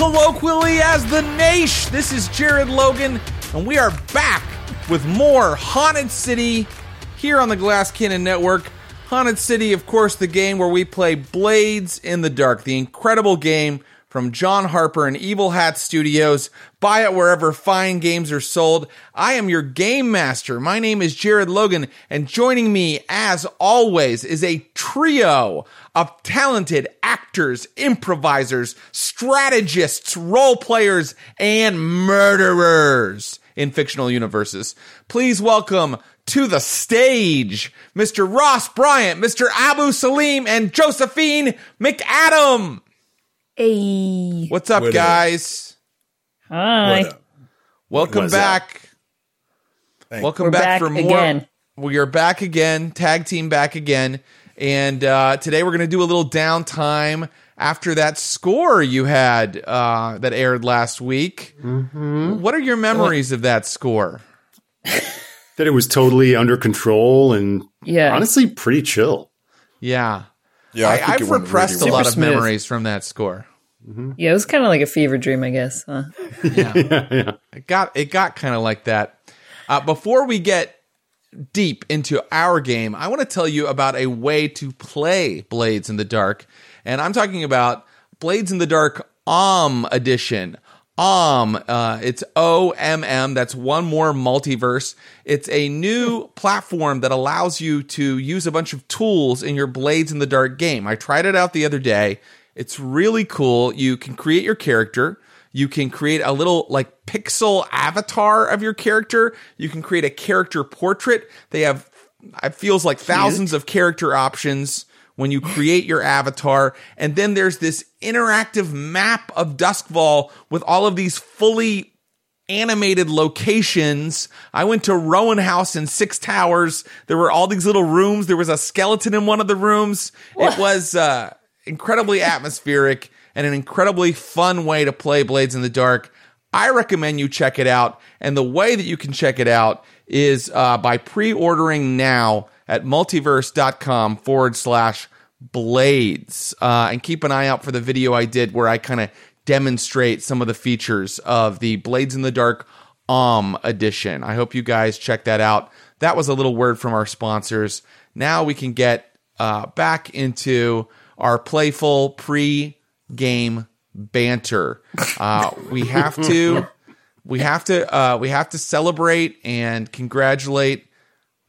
Colloquially as the Nash? This is Jared Logan, and we are back with more Haunted City here on the Glass Cannon Network. Haunted City, of course, the game where we play Blades in the Dark, the incredible game from John Harper and Evil Hat Studios. Buy it wherever fine games are sold. I am your game master. My name is Jared Logan, and joining me, as always, is a trio of talented actors, improvisers, strategists, role players, and murderers in fictional universes. Please welcome to the stage Mr. Ross Bryant, Mr. Abu Salim, and Josephine McAdam. Hey. What's up, What up? guys? Hi. What up? Welcome What's back. Welcome We're back, back for more. again. We are back again, tag team back again. And uh, today we're going to do a little downtime after that score you had uh, that aired last week. Mm-hmm. What are your memories of that score? that it was totally under control and Yeah. honestly pretty chill. Yeah. Yeah, I, I, think have repressed really a lot of smooth. memories from that score. Yeah, it was kind of like a fever dream, I guess. Huh? Yeah. yeah, yeah. It got it got kind of like that. Uh, before we get deep into our game, I want to tell you about a way to play Blades in the Dark, and I'm talking about Blades in the Dark OM edition. OM, uh, it's O M M. That's one more multiverse. It's a new platform that allows you to use a bunch of tools in your Blades in the Dark game. I tried it out the other day. It's really cool. You can create your character. You can create a little like pixel avatar of your character. You can create a character portrait. They have, it feels like thousands of character options when you create your avatar. And then there's this interactive map of Duskfall with all of these fully animated locations. I went to Rowan House in Six Towers. There were all these little rooms. There was a skeleton in one of the rooms. It was uh, incredibly atmospheric and an incredibly fun way to play Blades in the Dark. I recommend you check it out. And the way that you can check it out is uh, by pre ordering now at multiverse.com forward slash blades. Uh, and keep an eye out for the video I did where I kind of demonstrate some of the features of the Blades in the Dark OM edition. I hope you guys check that out. That was a little word from our sponsors. Now we can get uh, back into our playful pre game banter. Uh, we have to. We have to uh, we have to celebrate and congratulate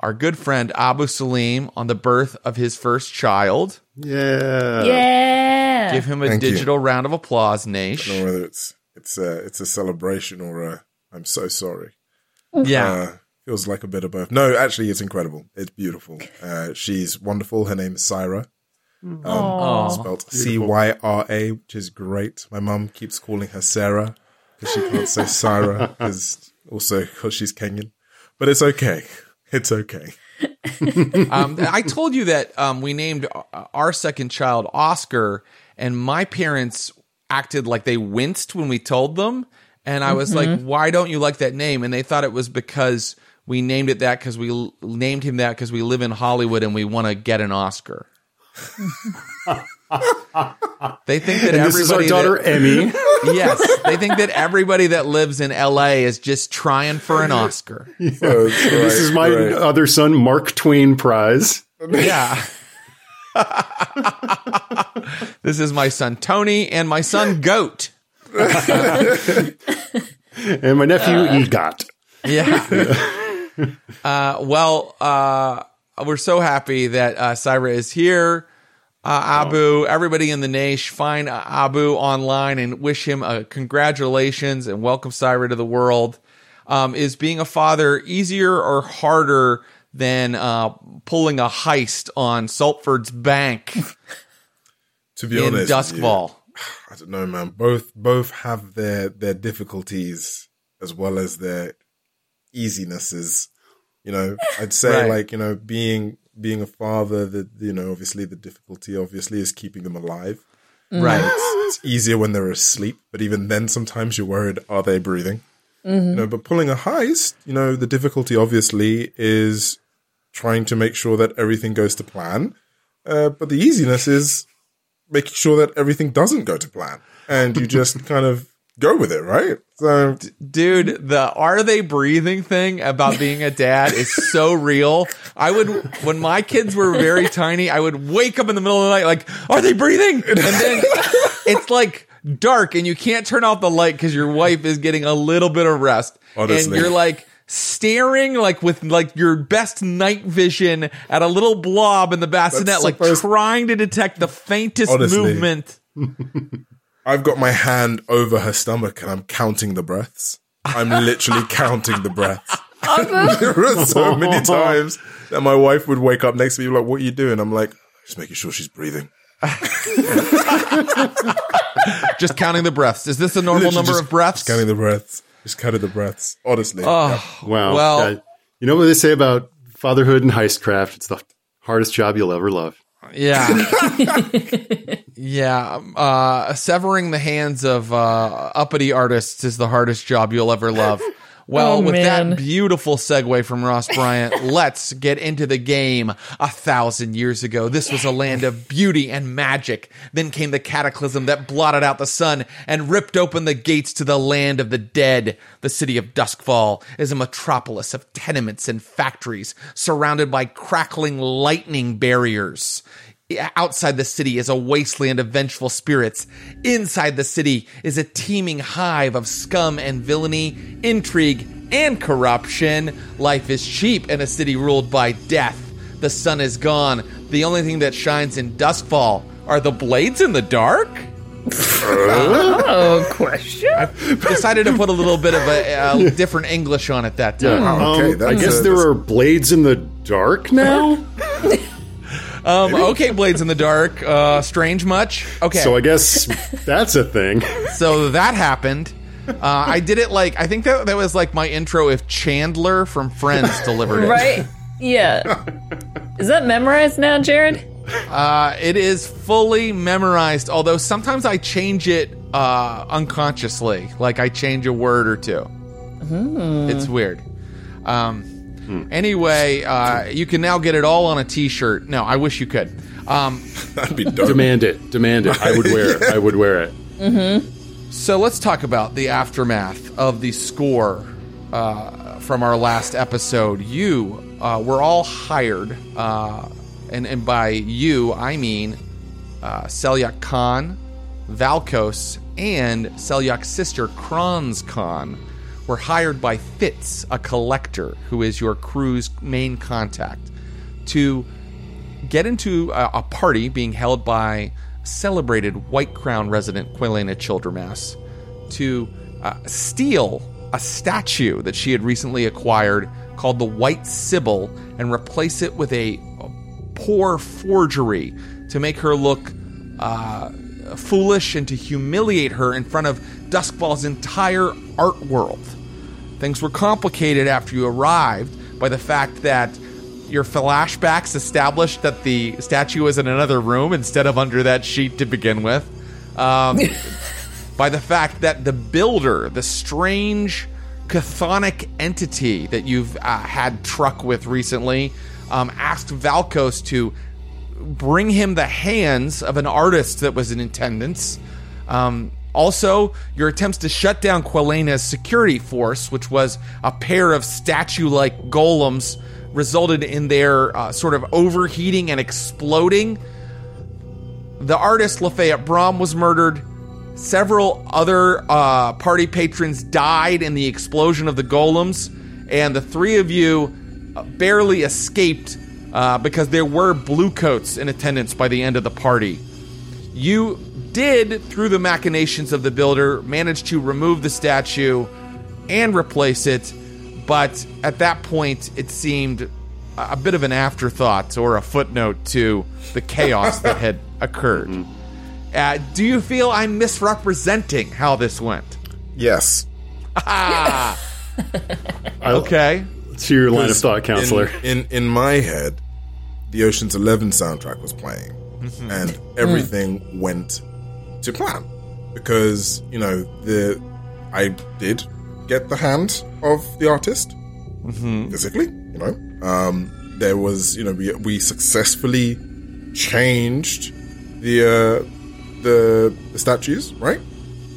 our good friend Abu Salim on the birth of his first child. Yeah. yeah. Give him a Thank you. digital round of applause, I Nash. don't know whether it's it's a it's a celebration or a I'm so sorry. Yeah. Uh, feels like a bit of both. No, actually, it's incredible. It's beautiful. Uh, she's wonderful. Her name is Syra. Um, Aw. spelled C Y R A, which is great. My mum keeps calling her Sarah because she can't say Sarah because also because she's Kenyan. But it's okay. It's okay. um, I told you that um, we named uh, our second child Oscar, and my parents acted like they winced when we told them. And I was like, "Why don't you like that name?" And they thought it was because we named it that because we l- named him that because we live in Hollywood and we want to get an Oscar. they think that And this is our everybody daughter that- Emmy. yes, they think that everybody that lives in L.A. is just trying for an Oscar. this is my other son, Mark Twain Prize. Yeah. this is my son Tony and my son Goat. And my nephew, Egot. Yeah. uh, well, uh, we're so happy that uh, Syra is here. Uh, Abu, everybody in the Nash, find uh, Abu online and wish him a congratulations and welcome Syra to the world. Um, is being a father easier or harder than uh, pulling a heist on Saltford's bank? To be in honest, Duskfall? I don't know, man. Both both have their their difficulties as well as their easinesses. You know, I'd say Right. like you know being being a father. That you know, obviously the difficulty obviously is keeping them alive. Right. It's, it's easier when they're asleep, but even then, sometimes you're worried: are they breathing? You know, but pulling a heist, you know, the difficulty obviously is trying to make sure that everything goes to plan. Uh, but the easiness is making sure that everything doesn't go to plan, and you just kind of go with it, right? So Dude, the are they breathing thing about being a dad is so real. I would, when my kids were very tiny, I would wake up in the middle of the night like, are they breathing? And then it's like dark and you can't turn off the light because your wife is getting a little bit of rest. Honestly. And you're like, staring like with like your best night vision at a little blob in the bassinet, That's like supposed- trying to detect the faintest Honestly. movement. I've got my hand over her stomach and I'm counting the breaths. I'm literally counting the breaths. there were so many times that my wife would wake up next to me like, "What are you doing?" I'm like, "Just making sure she's breathing." Just counting the breaths. Is this a normal Literally number just- of breaths? Just counting the breaths. Just counting the breaths. Honestly, Oh, Wow. Well- Yeah. you know what they say about fatherhood and heistcraft? It's the hardest job you'll ever love. Yeah. yeah. Uh, severing the hands of uh, uppity artists is the hardest job you'll ever love. Well, Oh, with that beautiful segue from Ross Bryant, let's get into the game. A thousand years ago, this was a land of beauty and magic. Then came the cataclysm that blotted out the sun and ripped open the gates to the land of the dead. The city of Duskfall is a metropolis of tenements and factories surrounded by crackling lightning barriers. Outside the city is a wasteland of vengeful spirits. Inside the city is a teeming hive of scum and villainy, intrigue, and corruption. Life is cheap in a city ruled by death. The sun is gone. The only thing that shines in Duskfall are the blades in the dark. Oh, question. I decided to put a little bit of a, a different English on it that time. Wow, okay, Um, I guess a- there that's- are blades in the dark now. Um, okay, blades in the dark. Uh, strange much? Okay. So I guess that's a thing. So that happened. Uh, I did it like I think that that was like my intro if Chandler from Friends delivered it. Right? Yeah. Is that memorized now, Jared? Uh, it is fully memorized, although sometimes I change it uh, unconsciously. Like I change a word or two. It's weird. Um, Anyway, uh, you can now get it all on a T-shirt. No, I wish you could. Um, That'd be dope. Demand it. Demand it. I would wear it. I would wear it. So let's talk about the aftermath of the score uh, from our last episode. You uh, were all hired, uh, and, and by you, I mean uh, Selyak Khan, Valkos, and Selyak's sister, Kronz Khan, were hired by Fitz, a collector who is your crew's main contact, to get into a, a party being held by celebrated White Crown resident Quilena Childermass to uh, steal a statue that she had recently acquired called the White Sibyl and replace it with a poor forgery to make her look uh, foolish and to humiliate her in front of Duskfall's entire art world. Things were complicated after you arrived by the fact that your flashbacks established that the statue was in another room instead of under that sheet to begin with. Um, by the fact that the builder, the strange chthonic entity that you've uh, had truck with recently, um, asked Valkos to bring him the hands of an artist that was in attendance. Um, also, your attempts to shut down Quelena's security force, which was a pair of statue like golems, resulted in their uh, sort of overheating and exploding. The artist Lafayette Brom was murdered. Several other uh, party patrons died in the explosion of the golems, and the three of you uh, barely escaped uh, because there were bluecoats in attendance by the end of the party. You did, through the machinations of the builder, manage to remove the statue and replace it, but at that point, it seemed a bit of an afterthought or a footnote to the chaos that had occurred. Uh, do you feel I'm misrepresenting how this went? Yes. Ah. Okay. To your line of thought, counselor. In, in my head, the Ocean's Eleven soundtrack was playing, Mm-hmm. and everything went to plan because you know the I did get the hand of the artist Mm-hmm. physically. You know, um, there was you know we we successfully changed the uh, the the statues, right?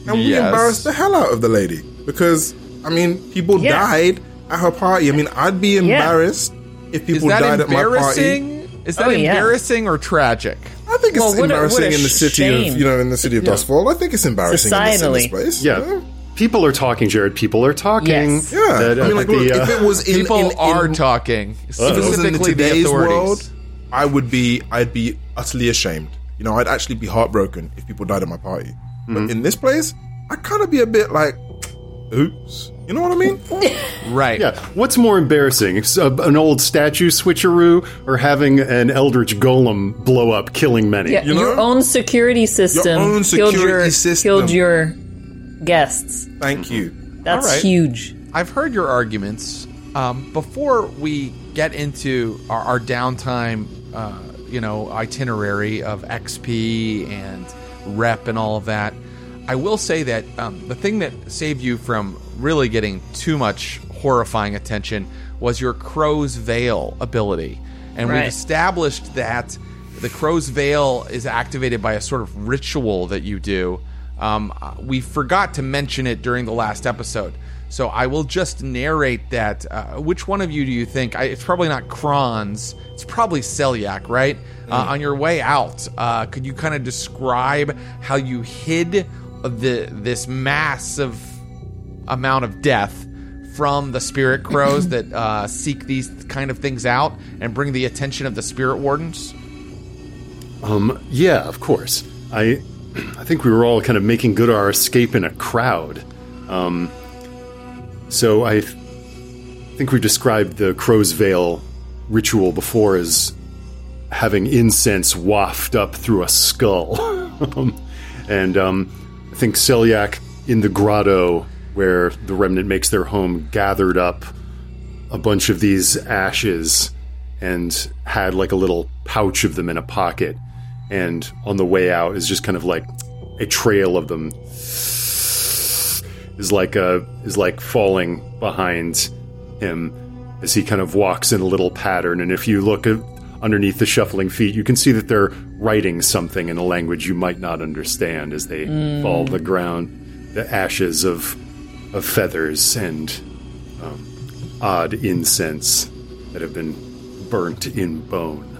And we embarrassed the hell out of the lady because I mean people Yeah. died at her party. I mean I'd be embarrassed if people died at my party. Embarrassing? Is that Oh, yeah. embarrassing or tragic? I think it's Well, what a- embarrassing what a in the city shame. of you know in the city of Dustfall. I think it's embarrassing in this, in this Societally. place. Yeah. People are talking, Jared. People are talking. Yes. Yeah, That, I mean, uh, like, the, look, uh, if it was in, People in, in, are talking, if it was in specifically the today's world, I would be, I'd be utterly ashamed. You know, I'd actually be heartbroken if people died at my party. Mm-hmm. But in this place, I'd kind of be a bit like, oops. You know what I mean? Right. Yeah. What's more embarrassing, a- an old statue switcheroo or having an eldritch golem blow up, killing many? Yeah, You your own security system own killed your system. killed your guests. Thank you. That's All right. huge. I've heard your arguments. Um, before we get into our, our downtime, uh, you know, itinerary of XP and rep and all of that, I will say that um, the thing that saved you from really getting too much horrifying attention was your Crow's Veil ability. And we've established that the Crow's Veil is activated by a sort of ritual that you do. Um, uh, we forgot to mention it during the last episode. So I will just narrate that. Uh, which one of you do you think? I, it's probably not Kronz. It's probably Selyak, right? Uh, on your way out, uh, could you kind of describe how you hid the this massive amount of death from the spirit crows that uh, seek these kind of things out and bring the attention of the spirit wardens? Um, yeah, of course. I, I think we were all kind of making good our escape in a crowd. Um, so I th- think we described the Crow's Veil ritual before as having incense waft up through a skull. Um, and um, I think Selyak in the grotto where the remnant makes their home gathered up a bunch of these ashes and had like a little pouch of them in a pocket. And on the way out is just kind of like a trail of them is like a is like falling behind him as he kind of walks in a little pattern. And if you look at, underneath the shuffling feet, you can see that they're writing something in a language you might not understand as they hmm. fall to the ground. The ashes of of feathers and um, odd incense that have been burnt in bone.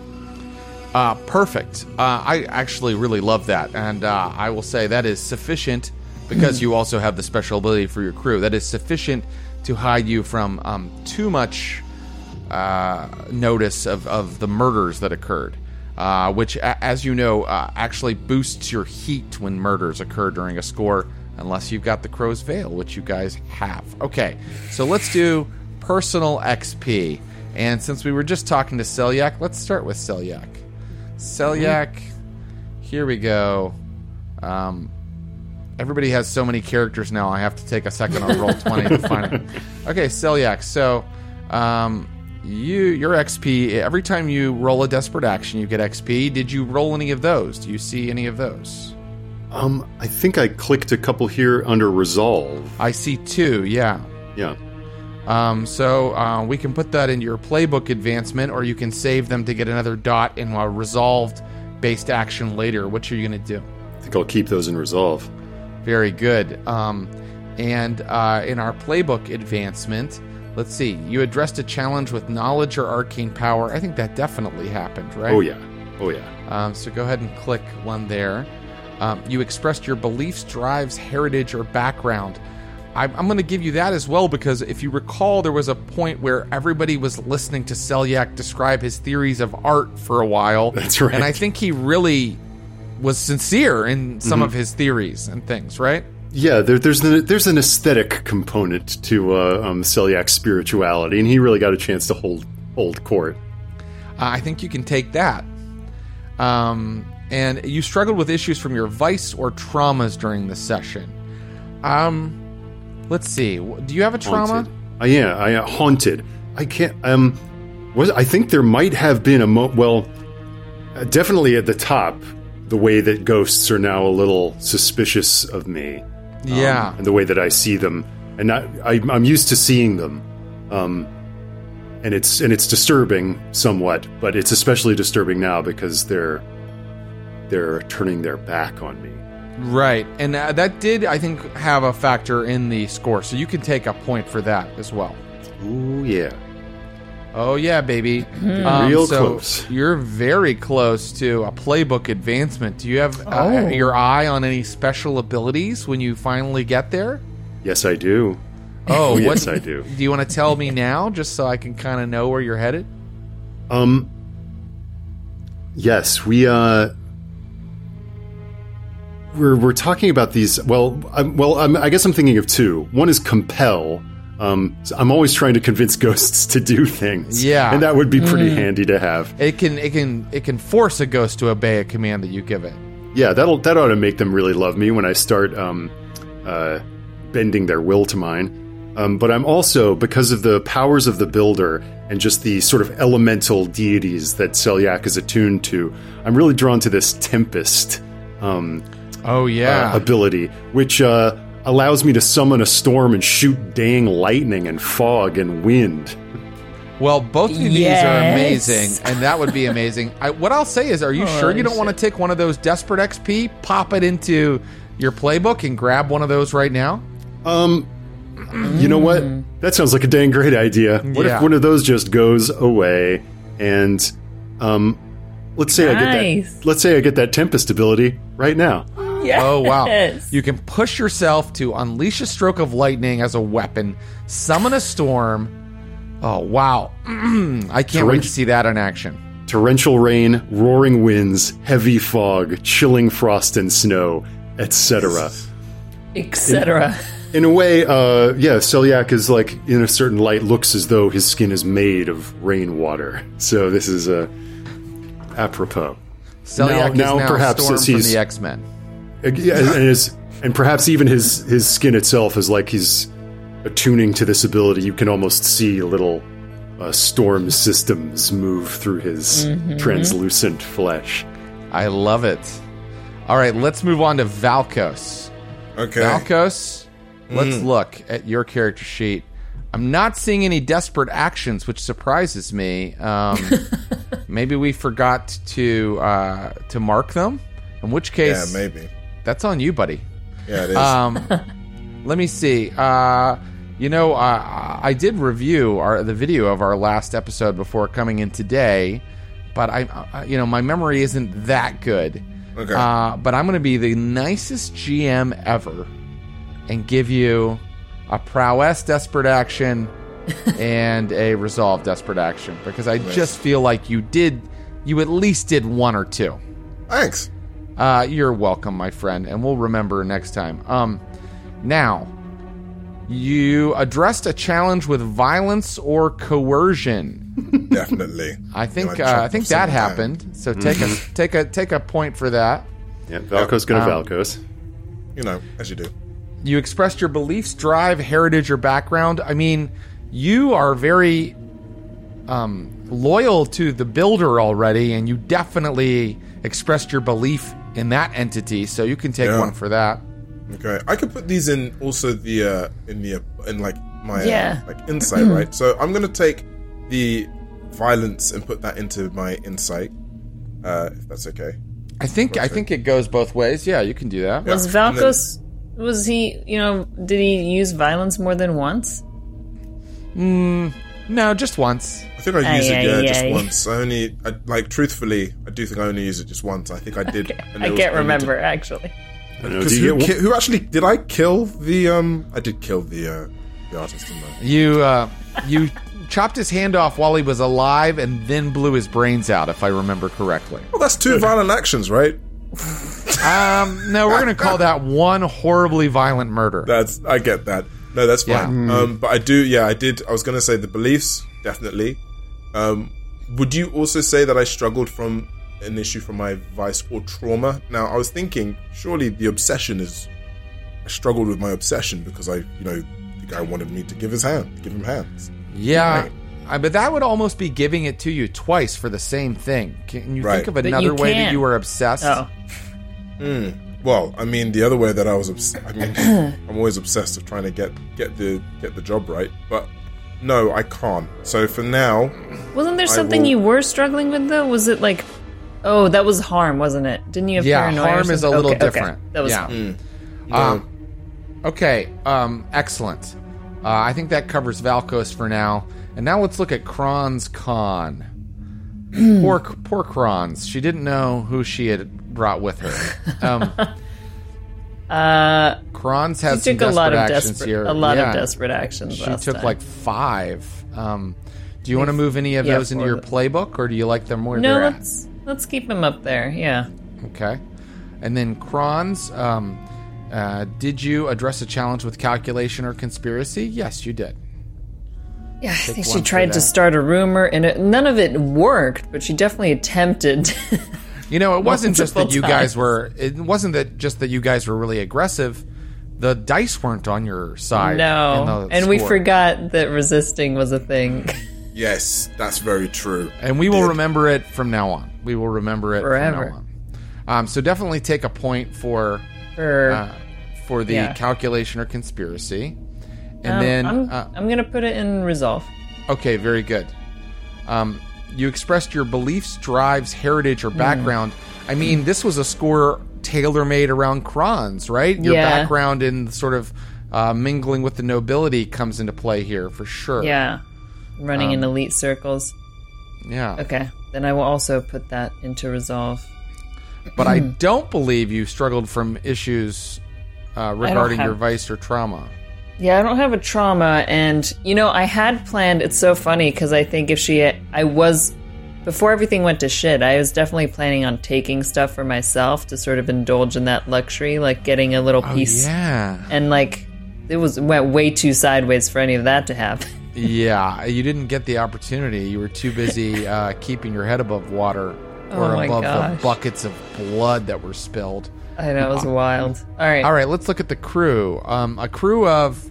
Uh, perfect. Uh, I actually really love that, and uh, I will say that is sufficient because you also have the special ability for your crew. That is sufficient to hide you from um, too much uh, notice of, of the murders that occurred. Uh, which, a- as you know, uh, actually boosts your heat when murders occur during a score, unless you've got the Crow's Veil, which you guys have. Okay, so let's do personal XP. And since we were just talking to Selyak, let's start with Selyak. Selyak, here we go. Um, everybody has so many characters now. I have to take a second on roll twenty to find it. Okay, Selyak. So, um, you your XP every time you roll a desperate action, you get XP. Did you roll any of those? Do you see any of those? Um, I think I clicked a couple here under resolve. I see two. Yeah. Yeah. Um, so uh, we can put that in your playbook advancement, or you can save them to get another dot in a resolved based action later. What are you going to do? I think I'll keep those in resolve. Very good. Um, and uh, in our playbook advancement, let's see. You addressed a challenge with knowledge or arcane power. I think that definitely happened, right? Oh yeah. Oh yeah. Um, so go ahead and click one there. Um, you expressed your beliefs, drives, heritage, or background. I'm, I'm going to give you that as well because if you recall, there was a point where everybody was listening to Selyak describe his theories of art for a while. That's right. And I think he really was sincere in some Mm-hmm. of his theories and things, right? Yeah, there, there's an, there's an aesthetic component to uh, um, Selyak's spirituality, and he really got a chance to hold hold court. Uh, I think you can take that. Um, and you struggled with issues from your vice or traumas during the session. Um, let's see. Do you have a trauma? I yeah, I uh, haunted. I can't. Um, was I think there might have been a mo. Well, uh, definitely at the top, the way that ghosts are now a little suspicious of me. um, Yeah. and the way that I see them, and not, I, I'm used to seeing them, um, and it's and it's disturbing somewhat, but it's especially disturbing now because they're they're turning their back on me. Right, and uh, that did, I think, have a factor in the score. So you can take a point for that as well. Ooh yeah, Oh yeah, baby! Um, Real so close. You're very close to a playbook advancement. Do you have uh, Oh. your eye on any special abilities when you finally get there? yes I do. Oh, what yes I do. Do you want to tell me now, just so I can kind of know where you're headed? Um. Yes, we uh. We're we're talking about these. Well, I'm, well, I'm, I guess I'm thinking of two. One is compel. Um, so I'm always trying to convince ghosts to do things. Yeah. and that would be pretty handy to have. It can, it can, it can force a ghost to obey a command that you give it. Yeah, that'll that ought to make them really love me when I start um, uh, bending their will to mine. Um, but I'm also because of the powers of the builder and just the sort of elemental deities that Selyak is attuned to. I'm really drawn to this tempest um, Oh yeah, uh, ability, which uh, allows me to summon a storm and shoot dang lightning and fog and wind. Well, both of these are amazing, and that would be amazing. I, what I'll say is, are you sure you Holy don't want to take one of those Desperate XP, pop it into your playbook, and grab one of those right now? Um, you know what? That sounds like a dang great idea. What Yeah. if one of those just goes away and um let's say I get that let's say I get that tempest ability right now. Yes. Oh wow! You can push yourself to unleash a stroke of lightning as a weapon, summon a storm. Oh wow! I can't wait to see that in action. Torrential rain, roaring winds, heavy fog, chilling frost and snow, etc. Etc. In a way, uh yeah, Selyak is like in a certain light looks as though his skin is made of rainwater. So this is a apropos. Selyak is now now perhaps Storm from he's- the X Men. Yeah, and, his, and perhaps even his his skin itself is like he's attuning to this ability. You can almost see little uh, storm systems move through his translucent flesh. I love it. All right, let's move on to Valkos. Okay. Valkos, let's Mm. look at your character sheet. I'm not seeing any desperate actions, which surprises me. Um, maybe we forgot to uh, to mark them. In which case, yeah, case, maybe. That's on you, buddy. Yeah, it is. Um, let me see. Uh, you know, uh, I did review our the video of our last episode before coming in today, but I, I you know, my memory isn't that good. Okay. Uh, but I'm going to be the nicest GM ever and give you a prowess desperate action and a resolve desperate action because I just feel like you did, you at least did one or two. Thanks. Uh, you're welcome, my friend, and we'll remember next time. Um, now, you addressed a challenge with violence or coercion. Definitely. I think Yeah, uh, I think that happened. times. So take a take a take a point for that. Yeah, Valko's gonna Um, Valkos. You know, as you do. You expressed your beliefs, drive, heritage, or background. I mean, you are very um, loyal to the builder already, and you definitely expressed your belief in that entity. So you can take Yeah. one for that. Okay, I could put these in also the uh in the uh, in like my uh, Yeah. like insight, right? So I'm gonna take the violence and put that into my insight, uh, if that's okay. I think I think it goes both ways. Yeah, you can do that. Was Yeah, and then- Valkos? Was he? You know, did he use violence more than once? No, just once. I think I used Aye, it yeah aye, just aye. once. I only I, like truthfully, I do think I only used it just once. I think I did. and I was can't only remember actually. I don't know, Because who, ki- who actually did I kill the um? I did kill the uh the artist, didn't You uh, you chopped his hand off while he was alive, and then blew his brains out, if I remember correctly. Well, that's two violent actions, right? Um, no, we're gonna call that one horribly violent murder. That's I get that. No, that's fine. Yeah. Um, but I do. Yeah, I did. I was gonna say the beliefs definitely. Um, would you also say that I struggled from an issue from my vice or trauma. Now, I was thinking, surely the obsession is. I struggled with my obsession because I, you know, the guy wanted me to give his hand, give him hands. Yeah. Right. I, but that would almost be giving it to you twice for the same thing. Can you Right. think of another you way that can't. you were obsessed? Oh, Well, I mean, the other way that I was, obs- I mean, I'm always obsessed of trying to get get the get the job right, but no, I can't. So for now, wasn't there I something will- you were struggling with though? Was it like, oh, that was harm, wasn't it? Didn't you have Yeah, paranoia? or harm is a little Okay, okay. different. That was Yeah. harm. Um, okay, um, excellent. Uh, I think that covers Valkos for now. And now let's look at Kronz Khan. poor, poor Kronz. She didn't know who she had brought with her. Um, Uh, Kronz she has some took a lot of actions desperate, here. a lot Yeah. of desperate actions. She took time. like five. Um, do you want to move any of yeah, those into your playbook, or do you like them where No, they're at? let's let's keep them up there. Yeah. Okay. And then Kronz, um, uh, did you address a challenge with calculation or conspiracy? Yes, you did. Yeah, I think she tried to start a rumor, and it, none of it worked. But she definitely attempted. You know, it wasn't just that Multiple you guys were. It wasn't that just that you guys were really aggressive. The dice weren't on your side. no, in the and we forgot that resisting was a thing yes, that's very true. And we will Did. remember it from now on. We will remember it Forever. from now on. Um, so definitely take a point for for. uh, for the Yeah. calculation or conspiracy, and um, then I'm, uh, I'm gonna put it in resolve. Okay, very good. Um, you expressed your beliefs, drives, heritage, Hmm. or background. I mean, this was a score tailor made around Kronz, right? Your Yeah. background in sort of uh, mingling with the nobility comes into play here for sure. Yeah, running Um, in elite circles. Yeah. Okay, then I will also put that into resolve. But I don't believe you struggled from issues uh, regarding have- your vice or trauma. Yeah, I don't have a trauma, and you know, I had planned. It's so funny because I think if she, I was before everything went to shit, I was definitely planning on taking stuff for myself to sort of indulge in that luxury, like getting a little piece, Oh, Yeah. and like it was went way too sideways for any of that to happen. Yeah. You didn't get the opportunity. You were too busy uh, keeping your head above water or Oh above the buckets of blood that were spilled. I know it was wild. All right, All right, let's look at the crew. Um, a crew of,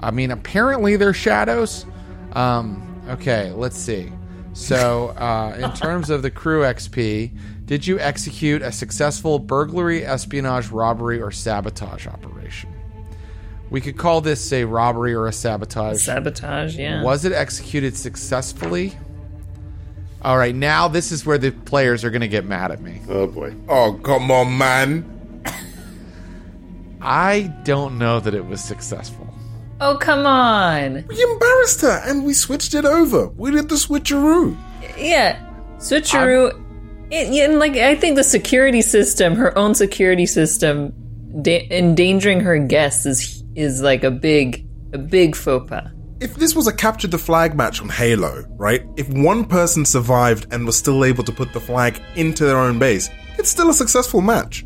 I mean, apparently they're shadows. Um, okay, let's see. So, uh, in terms of the crew XP, did you execute a successful burglary, espionage, robbery, or sabotage operation? We could call this a robbery or a sabotage. sabotage. Yeah, Was it executed successfully? All right, now this is where the players are going to get mad at me. Oh boy. Oh, come on, man. I don't know that it was successful. Oh come on. We embarrassed her and we switched it over. We did the switcheroo. Yeah, switcheroo. It, and like I think the security system, her own security system, da- endangering her guests is is like a big a big faux pas. If this was a capture the flag match on Halo, right? If one person survived and was still able to put the flag into their own base, it's still a successful match.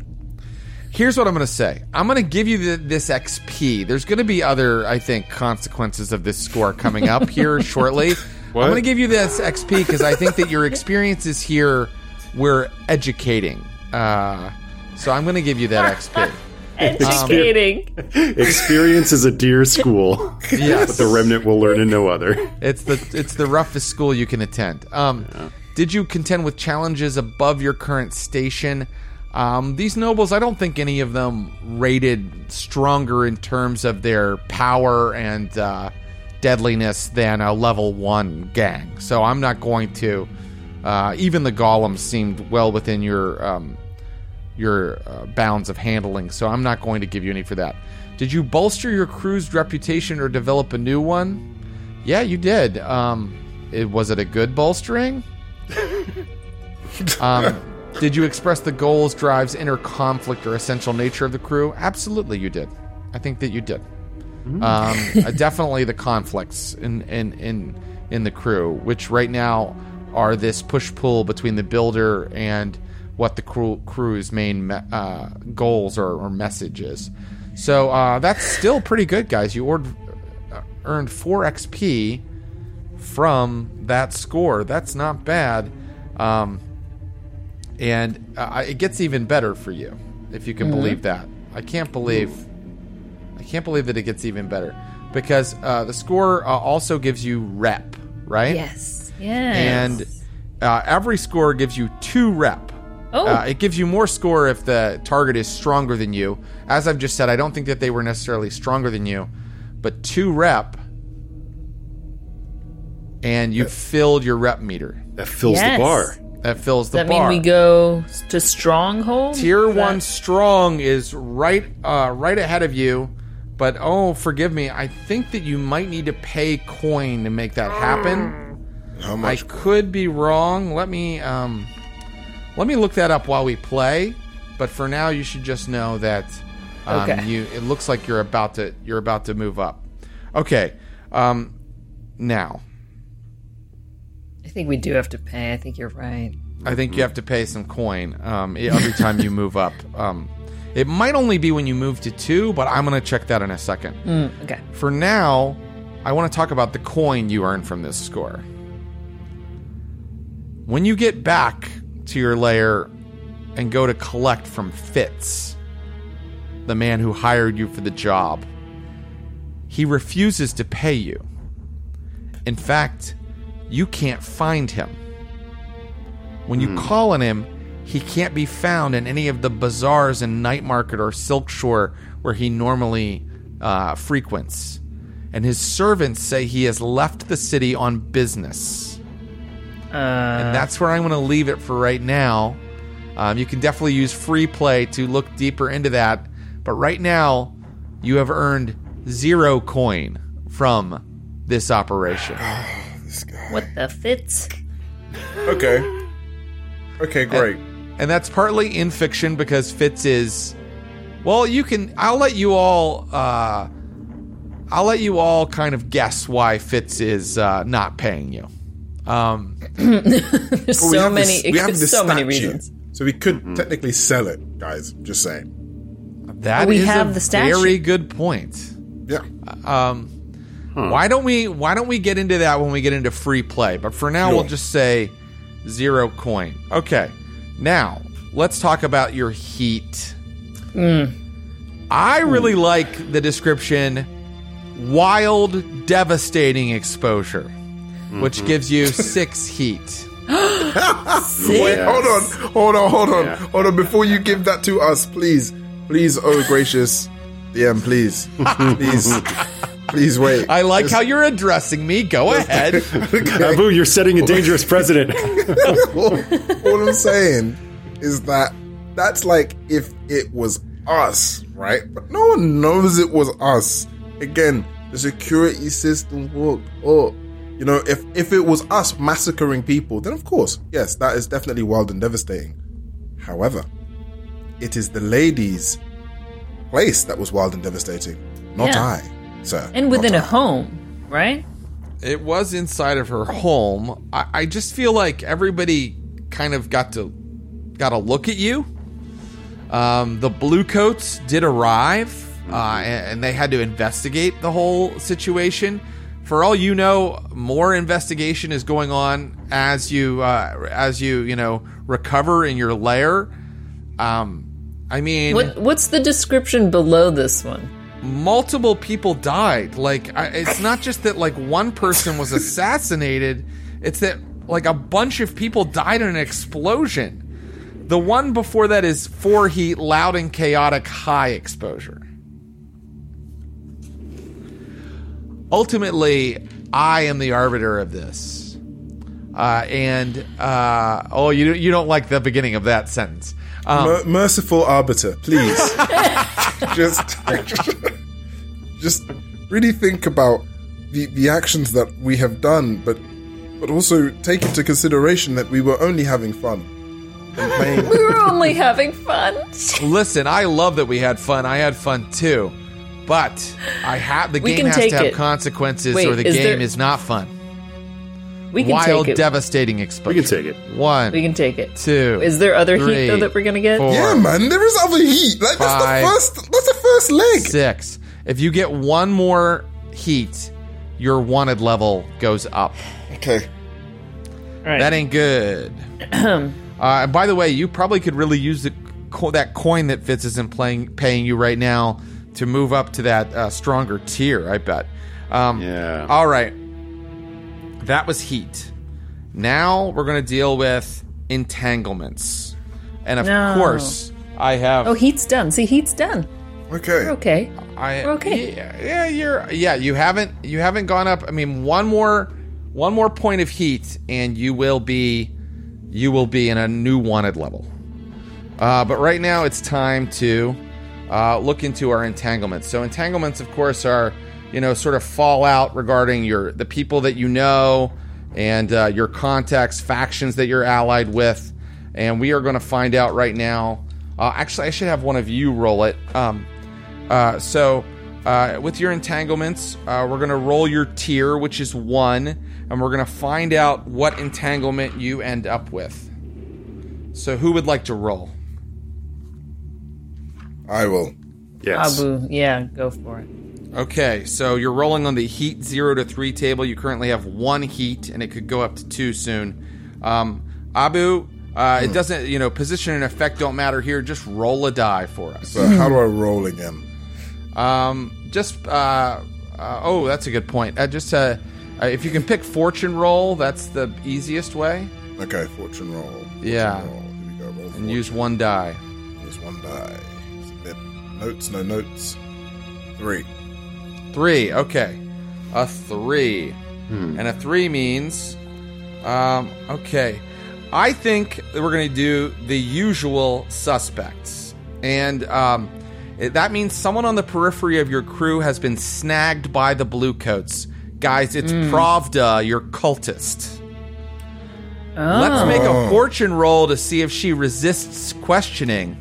Here's what I'm going to say. I'm going to give you the, this XP. There's going to be other, I think, consequences of this score coming up here shortly. What? I'm going to give you this XP because I think that your experiences here were educating. Uh, so I'm going to give you that XP. Educating. Experience is a dear school, Yes. but the remnant will learn in no other. It's the it's the roughest school you can attend. Um, Did you contend with challenges above your current station? Um, these nobles, I don't think any of them rated stronger in terms of their power and uh, deadliness than a level one gang. So I'm not going to. Uh, even the golems seemed well within your um, your uh, bounds of handling, so I'm not going to give you any for that. Did you bolster your crew's reputation or develop a new one? Yeah, you did. Um, it was it a good bolstering? um, did you express the goals, drives, inner conflict, or essential nature of the crew? Absolutely, you did. I think that you did. Um, uh, definitely the conflicts in, in in in the crew, which right now are this push pull between the builder and what the crew, crew's main me- uh, goals or, or message is. So uh, that's still pretty good, guys. You ord- uh, earned four XP from that score. That's not bad. Um, and uh, it gets even better for you if you can believe that. I can't believe, I can't believe that it gets even better because uh, the score uh, also gives you rep, right? Yes. Yes. and uh, every score gives you two rep. Oh. Uh, it gives you more score if the target is stronger than you. As I've just said, I don't think that they were necessarily stronger than you, but two rep, and you filled your rep meter. That fills Yes. the bar. That fills the Does that bar. mean we go to stronghold? Tier that- one strong is right, uh, right ahead of you. But oh, forgive me. I think that you might need to pay coin to make that happen. How much? I could be wrong. Let me um, let me look that up while we play. But for now, you should just know that um, Okay. you. It looks like you're about to you're about to move up. Okay. Um, now I think we do have to pay. I think you're right. I think you have to pay some coin um, every time you move up. Um, it might only be when you move to two, but I'm going to check that in a second. Mm, okay. For now, I want to talk about the coin you earn from this score. When you get back to your lair and go to collect from Fitz, the man who hired you for the job, he refuses to pay you. In fact, you can't find him. When you call on him, he can't be found in any of the bazaars in Night Market or Silk Shore where he normally uh, frequents. And his servants say he has left the city on business. And that's where I'm going to leave it for right now. Um, you can definitely use free play to look deeper into that. But right now, you have earned zero coin from this operation. What the fits? Okay. Okay, great. and that's partly in fiction because Fitz is well you can I'll let you all uh I'll let you all kind of guess why Fitz is uh, not paying you. Um, There's so many. this- we have this so many statue, reasons. So we could technically sell it, guys. Just saying. that we is have a the statue. very good point. Yeah. Um. Why don't we Why don't we get into that when we get into free play? But for now, we'll just say zero coin. Okay. Now let's talk about your heat. I really like the description: wild, devastating exposure, which mm-hmm. gives you six heat. Wait, hold on, hold on, hold on, hold on. Before you give that to us, please, please, oh gracious DM, please, please, please wait. I like how you're addressing me. Go ahead. Abu, you're setting a dangerous precedent. all, all I'm saying is that that's like if it was us, right? But no one knows it was us. Again, the security system worked up. You know, if if it was us massacring people, then of course, yes, that is definitely wild and devastating. However, it is the lady's place that was wild and devastating, not Yeah. I, sir. And within not a I. home, right? It was inside of her home. I, I just feel like everybody kind of got to got a look at you. Um, the bluecoats did arrive, uh, and, and they had to investigate the whole situation. For all you know, more investigation is going on as you uh, as you you know recover in your lair. Um, I mean, What What's the description below this one? multiple people died. Like I, it's not just that like one person was assassinated; it's that like a bunch of people died in an explosion. The one before that is four heat, loud and chaotic, high exposure. Ultimately, I am the arbiter of this. Uh, and uh, oh, you you don't like the beginning of that sentence. Um, Mer- merciful arbiter, please. just, just really think about the the actions that we have done, but but also take into consideration that we were only having fun. We were only having fun. Listen, I love that we had fun. I had fun too. But I have the We game can has take to have it. consequences Wait, or the is game there- is not fun. We can Wild, take it. devastating exposure. We can take it. One, we can take it. two. Is there other heat three, though that we're gonna get? four, yeah, man, there is other heat. Like Five. that's the first. That's the first leg. six. If you get one more heat, your wanted level goes up. Okay. All right. That ain't good. Uh, and by the way, you probably could really use the co- that coin that Fitz isn't playing paying you right now to move up to that uh, stronger tier. I bet. Um, Yeah. All right. That was heat. Now we're going to deal with entanglements, and of No. course, I have. Oh, heat's done. See, heat's done. Okay. We're okay. I, We're okay. Yeah, yeah, you're. Yeah, you haven't. You haven't gone up. I mean, one more, one more point of heat, and you will be, you will be in a new wanted level. Uh, but right now, it's time to uh, look into our entanglements. So entanglements, of course, are you know sort of fallout regarding your the people that you know and uh, your contacts, factions that you're allied with, and we are going to find out right now. Uh, actually, I should have one of you roll it. Um, uh, so, uh, with your entanglements, uh, we're going to roll your tier, which is one, and we're going to find out what entanglement you end up with. So, who would like to roll? I will. Yes. Abu, yeah, go for it. Okay, so you're rolling on the heat zero to three table. You currently have one heat, and it could go up to two soon. Um, Abu, uh, it doesn't, you know, position and effect don't matter here. Just roll a die for us. So how do I roll again? Um, just uh, uh, oh, that's a good point. Uh, just uh, uh, if you can pick fortune roll, that's the easiest way, Okay, fortune roll. Fortune Yeah. Roll. Here we go. Roll and fortune. use one die. Use one die. Submit. Notes. No notes. Three. Three. Okay, a three, and a three means, um, okay. I think that we're going to do the usual suspects, and um, it- that means someone on the periphery of your crew has been snagged by the bluecoats. Guys, it's Pravda, your cultist. Let's make a fortune roll to see if she resists questioning.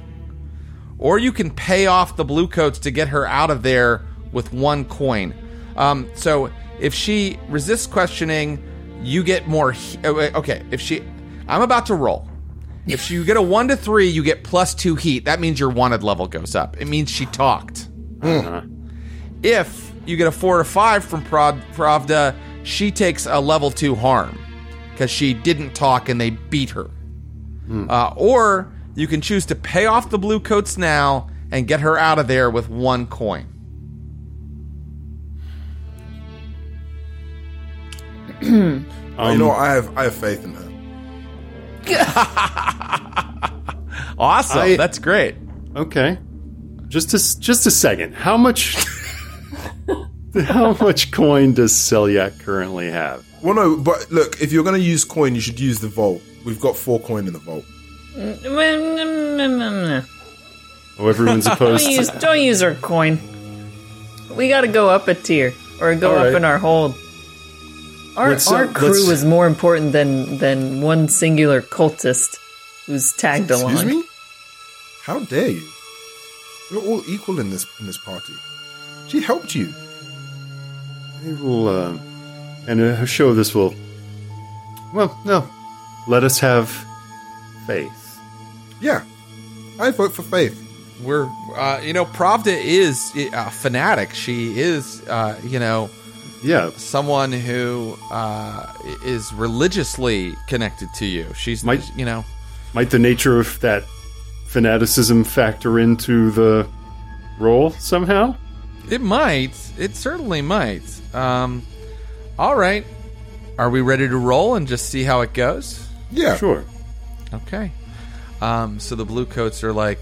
Or you can pay off the bluecoats to get her out of there with one coin. Um, so if she resists questioning, you get more. He- oh, okay, if she. I'm about to roll. If you get a one to three, you get plus two heat. That means your wanted level goes up. It means she talked. If you get a four to five from Pravda, she takes a level two harm because she didn't talk and they beat her. Uh, or you can choose to pay off the blue coats now and get her out of there with one coin. you know, what? I have I have faith in her. Awesome. I- That's great. Okay. Just a just a second. How much? how much coin does Selyak currently have? Well, no, but look, if you're going to use coin, you should use the vault. We've got four coin in the vault. Don't Oh, everyone's opposed. use, don't use our coin. We got to go up a tier or go All up right. in our hold. Our, Let's, uh, our crew let's- is more important than than one singular cultist who's tagged along. Excuse me? How dare you? We're all equal in this in this party. She helped you. It'll, uh, and a show of this will. Well, no. Let us have faith. Yeah, I vote for Faith. We're, uh, you know, Pravda is a fanatic. She is, uh, you know, Yeah. someone who uh, is religiously connected to you. She's, Might- you know, Might the nature of that fanaticism factor into the role somehow? It might. It certainly might. Um, all right. Are we ready to roll and just see how it goes? Yeah, Sure. Okay. Um, so the blue coats are like,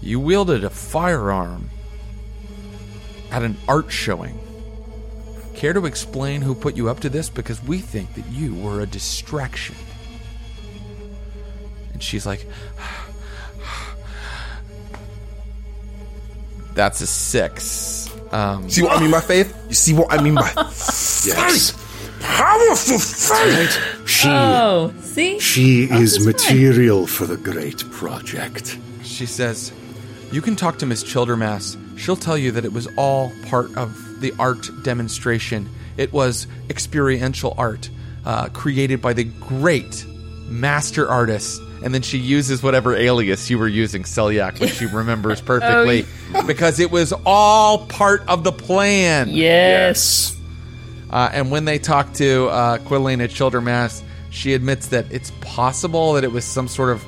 you wielded a firearm at an art showing. Care to explain who put you up to this? Because we think that you were a distraction. And she's like, that's a six. Um, See what I mean by Faith? You see what I mean by Yes. Powerful faith? She Oh, see? she is is right. material for the great project. She says, You can talk to Miss Childermass. She'll tell you that it was all part of the art demonstration. It was experiential art uh, created by the great master artist. And then she uses whatever alias you were using, Selyak, which she remembers perfectly, because it was all part of the plan. Yes. Uh, and when they talk to uh, Quilleen at Childermass, she admits that it's possible that it was some sort of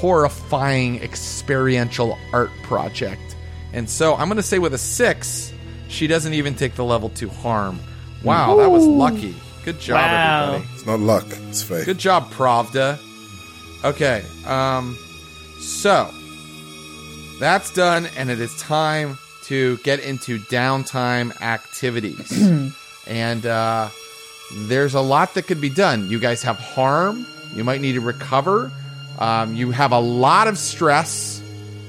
horrifying experiential art project. And so I'm going to say with a six, she doesn't even take the level two harm. Wow, that was lucky. Good job, Wow. everybody. It's not luck, it's fate. Good job, Pravda. Okay, um, so that's done, and it is time to get into downtime activities. and uh, there's a lot that could be done. You guys have harm. You might need to recover. Um, you have a lot of stress,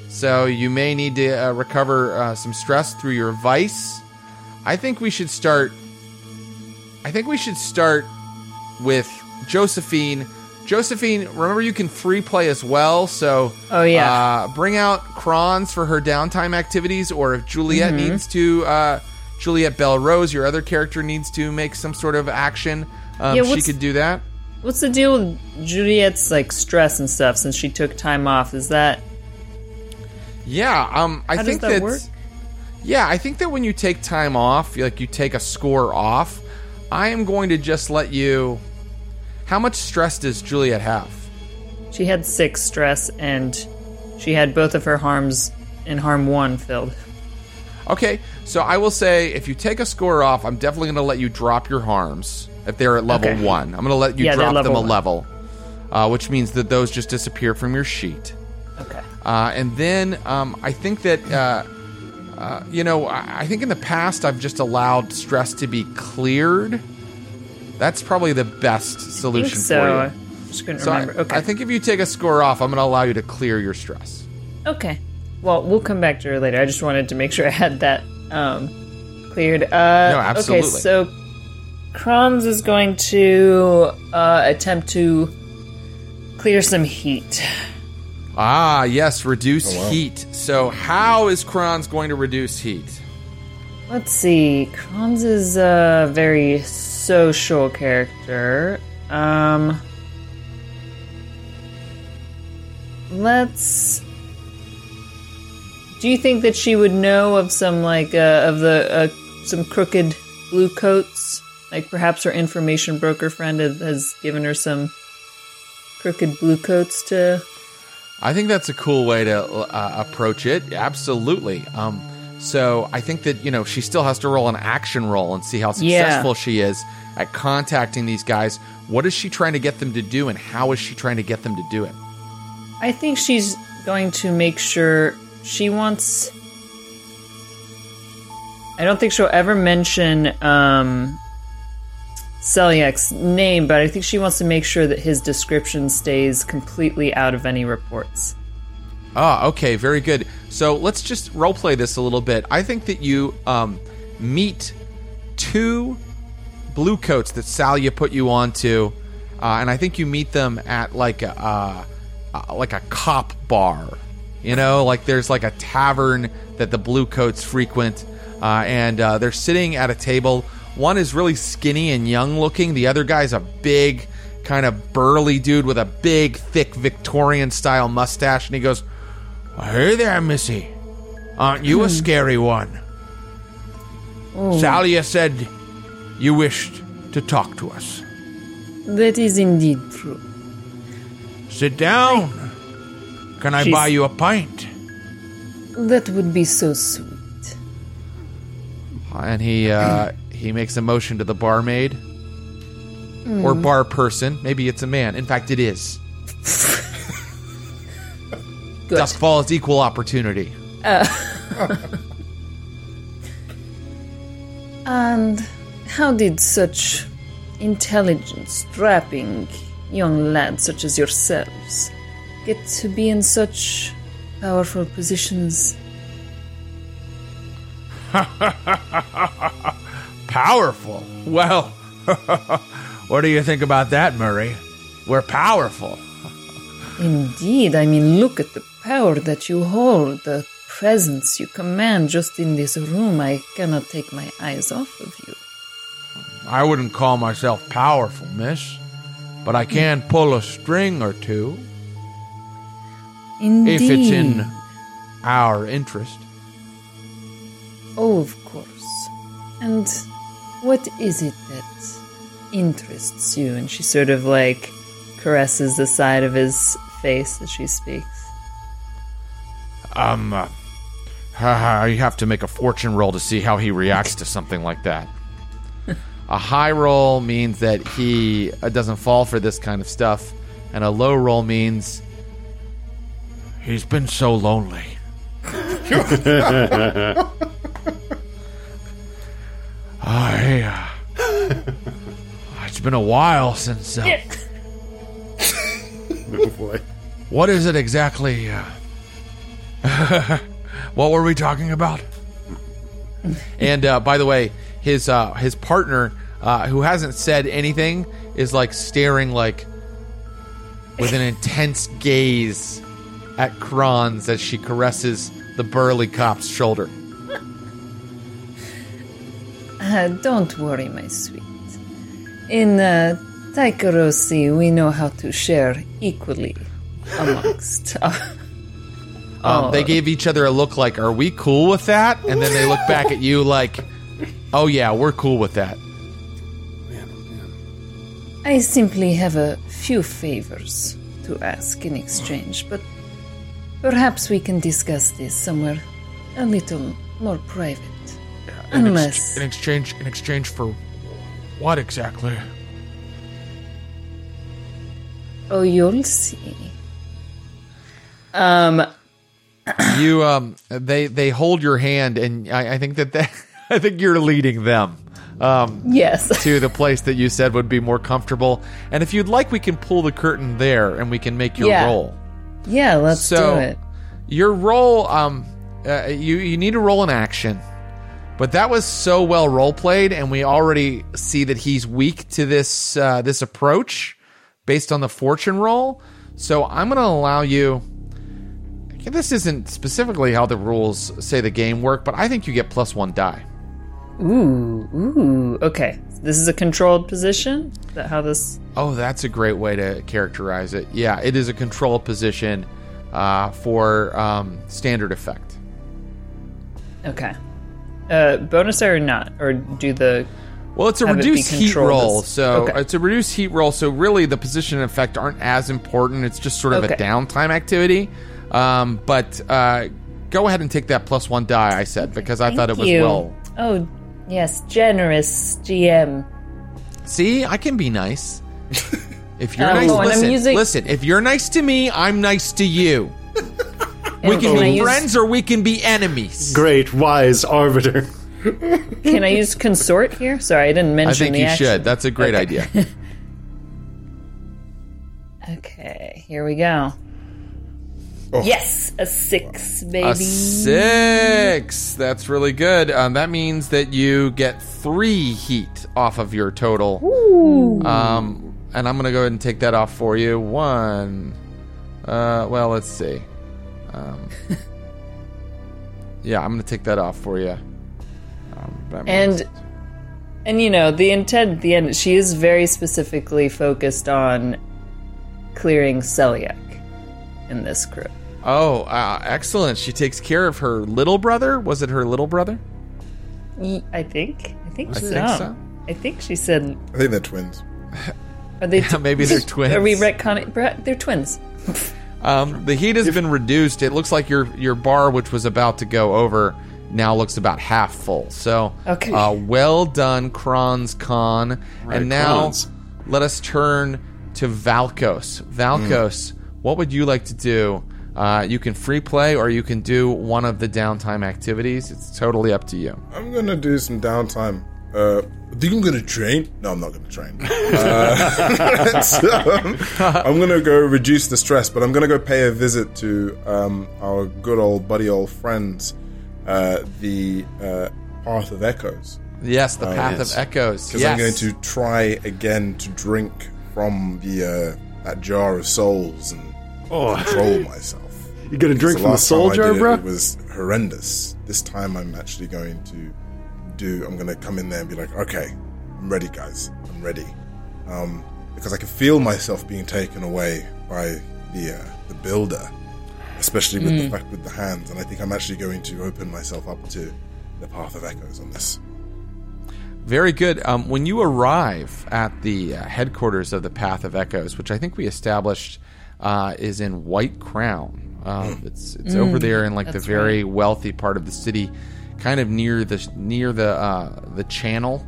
so you may need to uh, recover uh, some stress through your vice. I think we should start. I think we should start with Josephine. Josephine, remember you can free play as well. So, Oh, yeah. uh, bring out Kronz for her downtime activities, or if Juliet Mm-hmm. needs to, uh, Juliet Bell Rose, your other character needs to make some sort of action. Um, Yeah, she could do that. What's the deal with Juliet's like stress and stuff since she took time off? Is that Yeah, um, I How think that work? Yeah, I think that when you take time off, like you take a score off, I am going to just let you. How much stress does Juliet have? she had six stress and she had both of her harms in harm one filled? Okay, so I will say if you take a score off, I'm definitely going to let you drop your harms if they're at level Okay. one. I'm going to let you Yeah, drop them a one. level, uh, which means that those just disappear from your sheet. Okay. Uh, and then um, I think that, uh, uh, you know, I, I think in the past I've just allowed stress to be cleared. That's probably the best I solution so. for I you. just couldn't So I, remember. okay. I think if you take a score off, I'm going to allow you to clear your stress. Okay. Well, we'll come back to her later. I just wanted to make sure I had that um, cleared. Uh, No, absolutely. Okay, so Kronz is going to uh, attempt to clear some heat. Ah, yes, reduce Oh, wow. heat. So how is Kronz going to reduce heat? Let's see. Kronz is a very social character. Um, let's. Do you think that she would know of some like uh, of the uh, some crooked blue coats? Like perhaps her information broker friend has- given her some crooked blue coats to. I think that's a cool way to uh, approach it. Absolutely. Um, so I think that you know she still has to roll an action roll and see how Yeah. successful she is at contacting these guys. What is she trying to get them to do, and how is she trying to get them to do it? I think she's going to make sure she wants. I don't think she'll ever mention um, Selyak's name, but I think she wants to make sure that his description stays completely out of any reports. Ah, okay, very good. So let's just role play this a little bit. I think that you um, meet two blue coats that Salia put you onto, uh, and I think you meet them at like a uh, uh, like a cop bar. You know, like there's like a tavern that the blue coats frequent, uh, and uh, they're sitting at a table. One is really skinny and young looking. The other guy's a big, kind of burly dude with a big, thick Victorian style mustache, and he goes, Hey there, Missy. Aren't you a scary one? Salia said you wished to talk to us. That is indeed true. Sit down. Can I She's- buy you a pint? That would be so sweet. And he uh, he makes a motion to the barmaid or bar person. Maybe it's a man. In fact, it is. Good. Doskvol is equal opportunity. And how did such intelligent, strapping young lads such as yourselves get to be in such powerful positions? Powerful. Well, what do you think about that, Murray? We're powerful. Indeed, I mean, look at the power that you hold, the presence you command just in this room. I cannot take my eyes off of you. I wouldn't call myself powerful, miss, but I can pull a string or two Indeed. if it's in our interest. Oh, of course. And what is it that interests you? And she sort of like caresses the side of his face as she speaks. Um, uh, you have to make a fortune roll to see how he reacts to something like that. a high roll means that he uh, doesn't fall for this kind of stuff, and a low roll means he's been so lonely. I, uh, it's been a while since. Uh, Oh boy. What is it exactly? Uh, what were we talking about? and uh, by the way, his uh, his partner, uh, who hasn't said anything, is like staring like with an intense gaze at Kronz as she caresses the burly cop's shoulder. Uh, don't worry, my sweet. In uh, Taikarosi, we know how to share equally amongst. Um, They gave each other a look like, "Are we cool with that?" And then they look back at you like, "Oh yeah, we're cool with that." I simply have a few favors to ask in exchange, but perhaps we can discuss this somewhere a little more private. In, ex- Unless. in exchange, in exchange for what exactly? Oh, you'll see. Um, you um they they hold your hand and I, I think that they, I think you're leading them um yes. to the place that you said would be more comfortable and if you'd like we can pull the curtain there and we can make your Yeah. roll Yeah, let's so do it. your roll um uh, you you need to roll an action but that was so well role played and we already see that he's weak to this uh, this approach based on the fortune roll so i'm going to allow you this isn't specifically how the rules say the game work but i think you get plus one die Ooh, ooh. Okay. This is a controlled position? Is that how this. oh that's a great way to characterize it yeah it is a controlled position uh, for um, standard effect Okay. Uh, bonus or not? Or do the. Well, it's a have it reduced heat roll, so Okay. it's a reduced heat roll. So really, the position and effect aren't as important. It's just sort of a downtime activity. Um, but uh, go ahead and take that plus one die. I said because I thought it was you. well. Oh, yes. Generous GM. See, I can be nice. If you're um, Oh, nice, and I'm listen, using- listen. If you're nice to me, I'm nice to you. We And can I be use- friends or we can be enemies. Great, wise arbiter. Can I use consort here? Sorry, I didn't mention I think the you action. should. That's a great Okay. idea. Okay, here we go. Oh. Yes, a six, baby. A six. That's really good. Um, that means that you get three heat off of your total. Um, and I'm gonna go ahead and take that off for you. One. Uh, well, let's see. Um, yeah, I'm gonna take that off for you. Um, And and you know the intent at the end she is very specifically focused on clearing Selyak in this crew oh, uh, excellent. She takes care of her little brother. Was it her little brother? I think i think I so think so. i think she said I think they're twins. are they Yeah, maybe they're twins. are we retconning they're twins Um, the heat has been reduced. It looks like your your bar, which was about to go over, now looks about half full. So, Okay. uh, well done, Kronz Khan. Right, and now Kronz. let us turn to Valkos. Valkos, what would you like to do? Uh, you can free play, or you can do one of the downtime activities. It's totally up to you. I'm gonna do some downtime. Uh, think I'm gonna train? No, I'm not gonna train. Uh, so, um, I'm gonna go reduce the stress, but I'm gonna go pay a visit to um, our good old buddy, old friends, uh, the uh, Path of Echoes, Yes, the Path yes. of Echoes. because Yes. I'm going to try again to drink from the uh, that jar of souls and Oh, control myself. You gonna drink from the last time soul jar, did it, bro? It was horrendous. This time I'm actually going to do. I'm going to come in there and be like, okay, I'm ready, guys. I'm ready, um, because I can feel myself being taken away by the uh, the builder, especially with the fact with the hands. And I think I'm actually going to open myself up to the path of echoes on this. Very good. Um, when you arrive at the uh, headquarters of the Path of Echoes, which I think we established uh, is in White Crown, um, it's it's over there in like the that's very wealthy part of the city, kind of near the near the uh, the channel,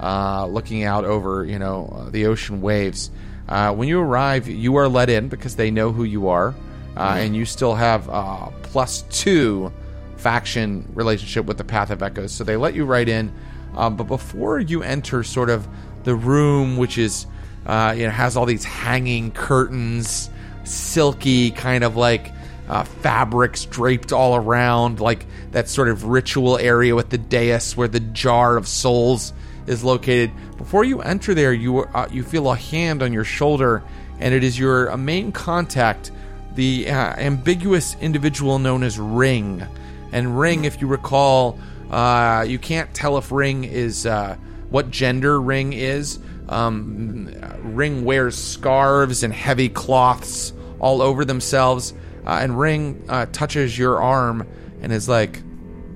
uh, looking out over you know uh, the ocean waves. Uh, when you arrive, you are let in because they know who you are, uh, and you still have uh, plus two faction relationship with the Path of Echoes. So they let you right in. Um, but before you enter, sort of the room, which is uh, you know has all these hanging curtains, silky kind of like uh, fabrics draped all around, like that sort of ritual area with the dais where the jar of souls is located. Before you enter there, you uh, you feel a hand on your shoulder, and it is your uh, main contact, the uh, ambiguous individual known as Ring. And Ring, if you recall, uh, you can't tell if Ring is uh, what gender Ring is. Um, Ring wears scarves and heavy cloths all over themselves, uh, and Ring uh, touches your arm and is like,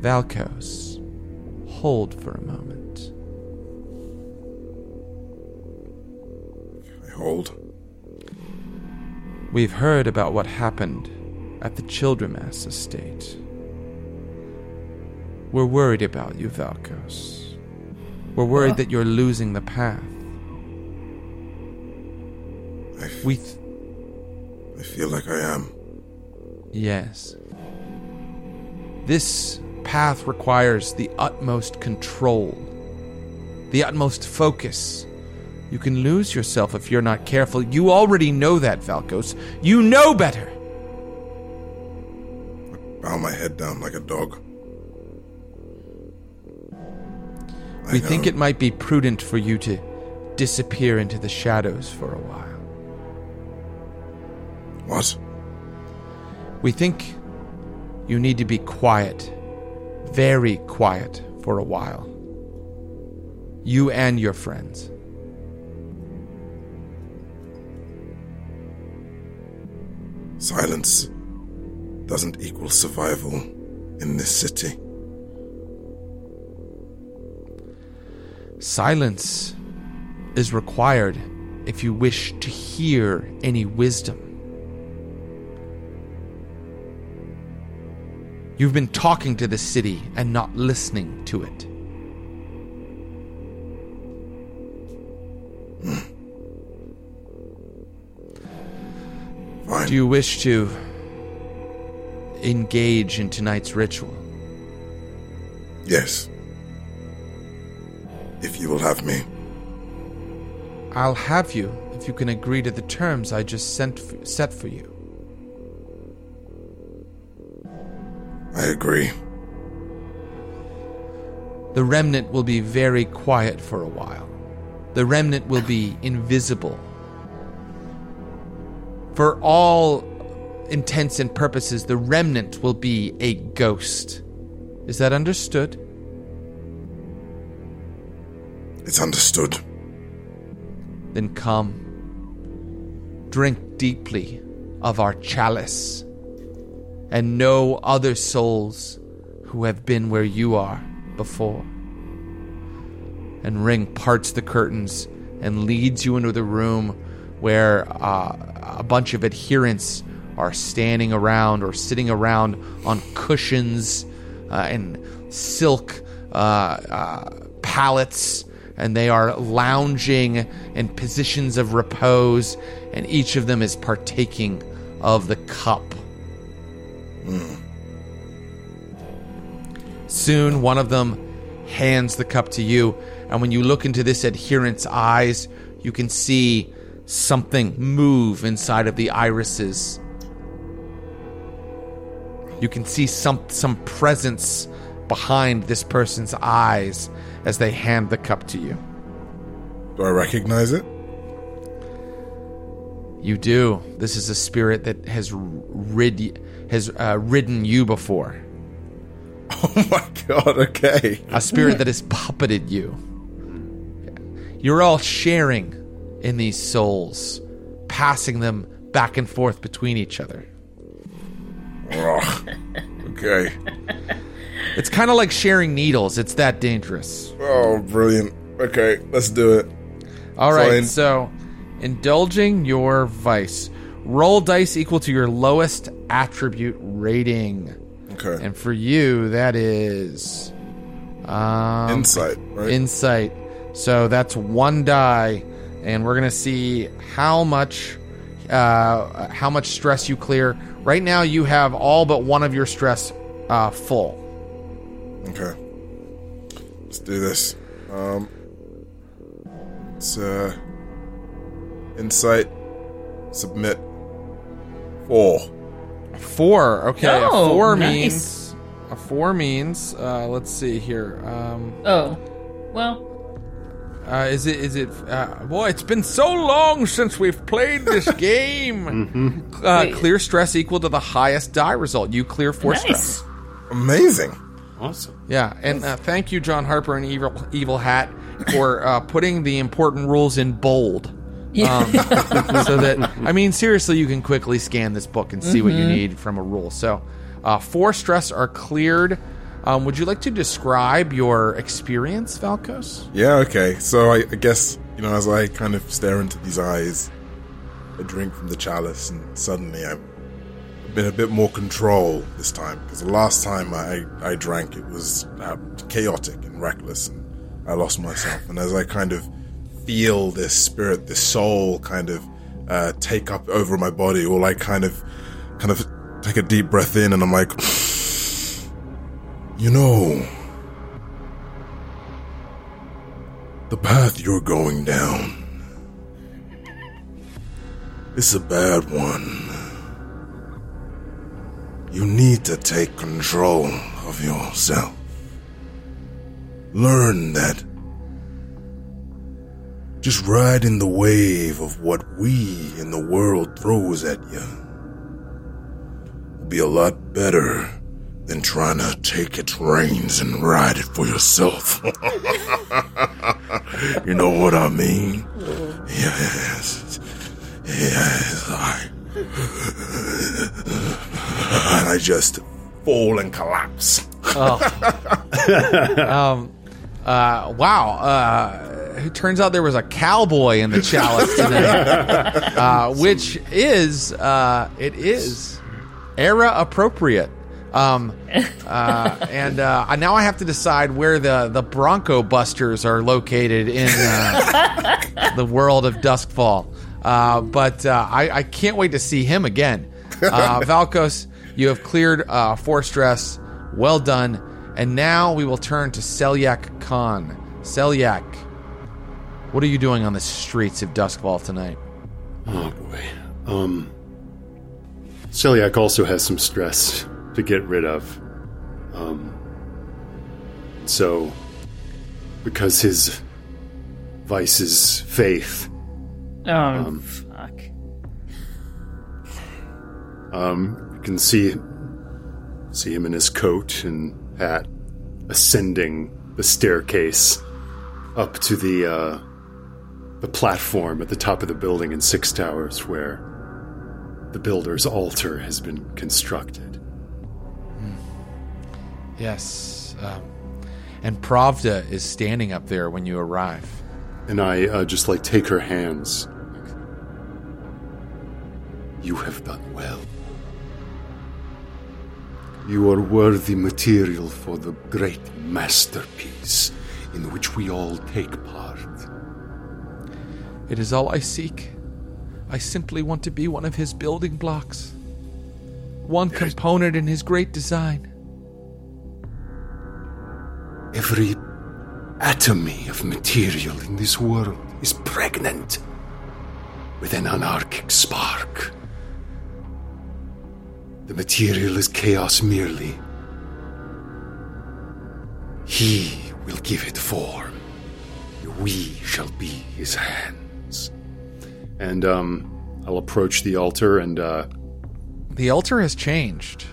Valkos, hold for a moment. I hold. We've heard about what happened at the Childermass estate. We're worried about you, Valkos. We're worried that you're losing the path. I, f- We. Th- I feel like I am. Yes. This path requires the utmost control, the utmost focus. You can lose yourself if you're not careful. You already know that, Valkos. You know better! I Bow my head down like a dog. I We think it might be prudent for you to disappear into the shadows for a while. What? We think you need to be quiet, very quiet for a while. You and your friends. Silence doesn't equal survival in this city. Silence is required if you wish to hear any wisdom. You've been talking to the city and not listening to it. Fine. Do you wish to engage in tonight's ritual? Yes. If you will have me. I'll have you if you can agree to the terms I just sent set for you. I agree. The remnant will be very quiet for a while. The remnant will be invisible. For all intents and purposes, the remnant will be a ghost. Is that understood? It's understood. Then come. Drink deeply of our chalice, and know other souls who have been where you are before. And Ring parts the curtains and leads you into the room where uh, a bunch of adherents are standing around or sitting around on cushions uh, and silk uh, uh, pallets, and they are lounging in positions of repose, and each of them is partaking of the cup. Soon, one of them hands the cup to you, and when you look into this adherent's eyes, you can see something move inside of the irises. You can see some some presence behind this person's eyes as they hand the cup to you. Do I recognize it? You do. This is a spirit that has rid has uh, ridden you before. Oh my god, okay. a spirit that has puppeted you. You're all sharing in these souls, passing them back and forth between each other. Oh, okay. It's kind of like sharing needles. It's that dangerous. Oh, brilliant. Okay, let's do it. All right, Fine. so indulging your vice. Roll dice equal to your lowest attribute rating. Okay. And for you, that is um, Insight, right? Insight. So that's one die, and we're gonna see how much uh, how much stress you clear. Right now, you have all but one of your stress uh, full. Okay. Let's do this. Um it's uh insight submit four. Four. Okay, a four nice. means a four means. Uh, let's see here. Um, Oh, well, Uh, is it? Is it? Uh, boy, it's been so long since we've played this game. uh, clear stress equal to the highest die result. You clear four nice. stress. Amazing. Awesome. Yeah, and uh, thank you, John Harper and Evil Evil Hat, for uh, putting the important rules in bold. Um, so that I mean, seriously, you can quickly scan this book and see what you need from a rule. So, uh, four stress are cleared. Um, would you like to describe your experience, Valkos? Yeah, okay. So I, I guess, you know, as I kind of stare into these eyes, I drink from the chalice, and suddenly I've been a bit more control this time. Because the last time I, I drank, it was uh, chaotic and reckless, and I lost myself. And as I kind of feel this spirit, this soul kind of uh, take up over my body, or I kind of, kind of take a deep breath in, and I'm like, you know, the path you're going down is a bad one. You need to take control of yourself. Learn that just ride in the wave of what we in the world throws at you It'll be a lot better than trying to take its reins and ride it for yourself. you know what I mean? Yes. Yes, I. And I just fall and collapse. Um, uh, wow. Uh, it turns out there was a cowboy in the chalice today, uh, which is uh, it is era appropriate. Um, uh, and uh, now I have to decide where the the Bronco Busters are located in uh, the world of Doskvol. Uh, but uh, I, I can't wait to see him again. Uh, Valkos, you have cleared uh, four stress. Well done. And now we will turn to Selyak Khan. Selyak, what are you doing on the streets of Doskvol tonight? Oh boy. Um Selyak also has some stress to get rid of. Um so because his vice is faith, oh fuck. um you can see see him in his coat and hat ascending the staircase up to the uh the platform at the top of the building in Six Towers where the builder's altar has been constructed. Yes. Um, and Pravda is standing up there when you arrive. And I uh, just like take her hands. You have done well. You are worthy material for the great masterpiece in which we all take part. It is all I seek. I simply want to be one of his building blocks, one component in his great design. Every atomy of material in this world is pregnant with an anarchic spark. The material is chaos merely. He will give it form. We shall be his hands. And um, I'll approach the altar and uh, The altar has changed.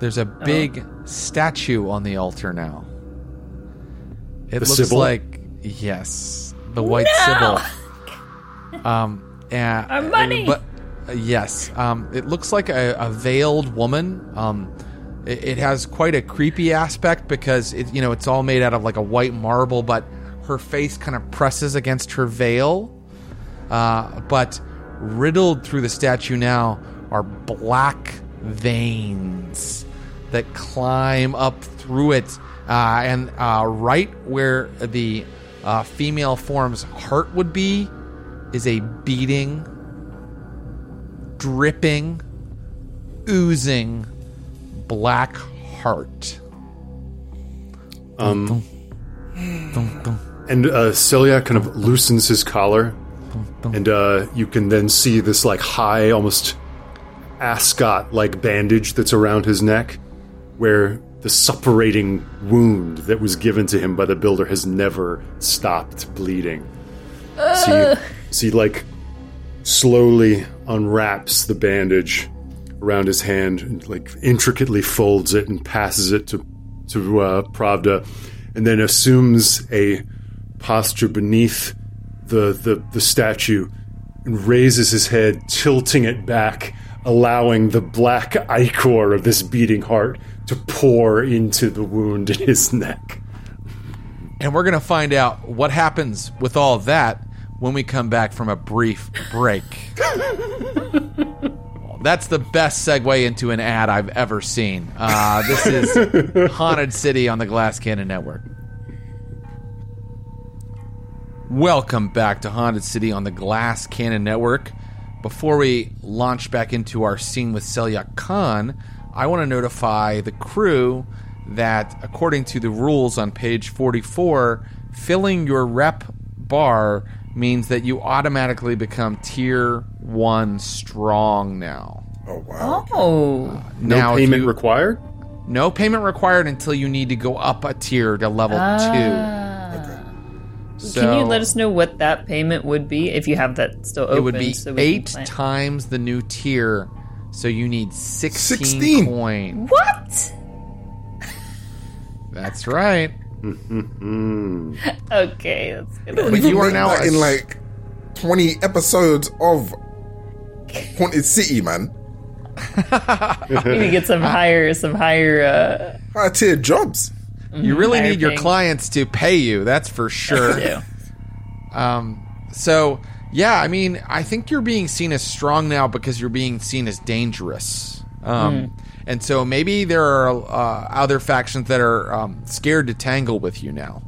There's a big statue on the altar now. It The looks Sybil? like yes, the white No! Sybil. Um, yeah, Our money! But yes, um, it looks like a, a veiled woman. Um, it, it has quite a creepy aspect because it, you know, it's all made out of like a white marble, but her face kind of presses against her veil. Uh, but riddled through the statue now are black veins that climb up through it. Uh, and uh, right where the uh, female form's heart would be is a beating, dripping, oozing black heart. Um, and uh, Selyak kind of loosens his collar, and uh, you can then see this like high, almost ascot like bandage that's around his neck, where the suppurating wound that was given to him by the builder has never stopped bleeding. So, you, so he like slowly unwraps the bandage around his hand and like intricately folds it and passes it to to uh, Pravda, and then assumes a posture beneath the, the the statue and raises his head, tilting it back, allowing the black ichor of this beating heart to pour into the wound in his neck. And we're to find out what happens with all that when we come back from a brief break. That's the best segue into an ad I've ever seen. Uh, this is Haunted City on the Glass Cannon Network. Welcome back to Haunted City on the Glass Cannon Network. Before we launch back into our scene with Selyak Khan, I want to notify the crew that, according to the rules on page 44, filling your rep bar means that you automatically become tier 1 strong now. Oh wow. Oh. Uh, no now, if payment you- required. no payment required until you need to go up a tier to level ah. 2. So Can you let us know what that payment would be if you have that still open? it would be so eight times the new tier. So you need 16, 16? coin. What? That's right. Okay, that's good. But you are now in like twenty episodes of Haunted City, man. you need to get some higher, some higher. uh High tier jobs. You really need your paying. clients to pay you. That's for sure. Um, so yeah, I mean, I think you're being seen as strong now because you're being seen as dangerous. Um, and so maybe there are uh, other factions that are um, scared to tangle with you now,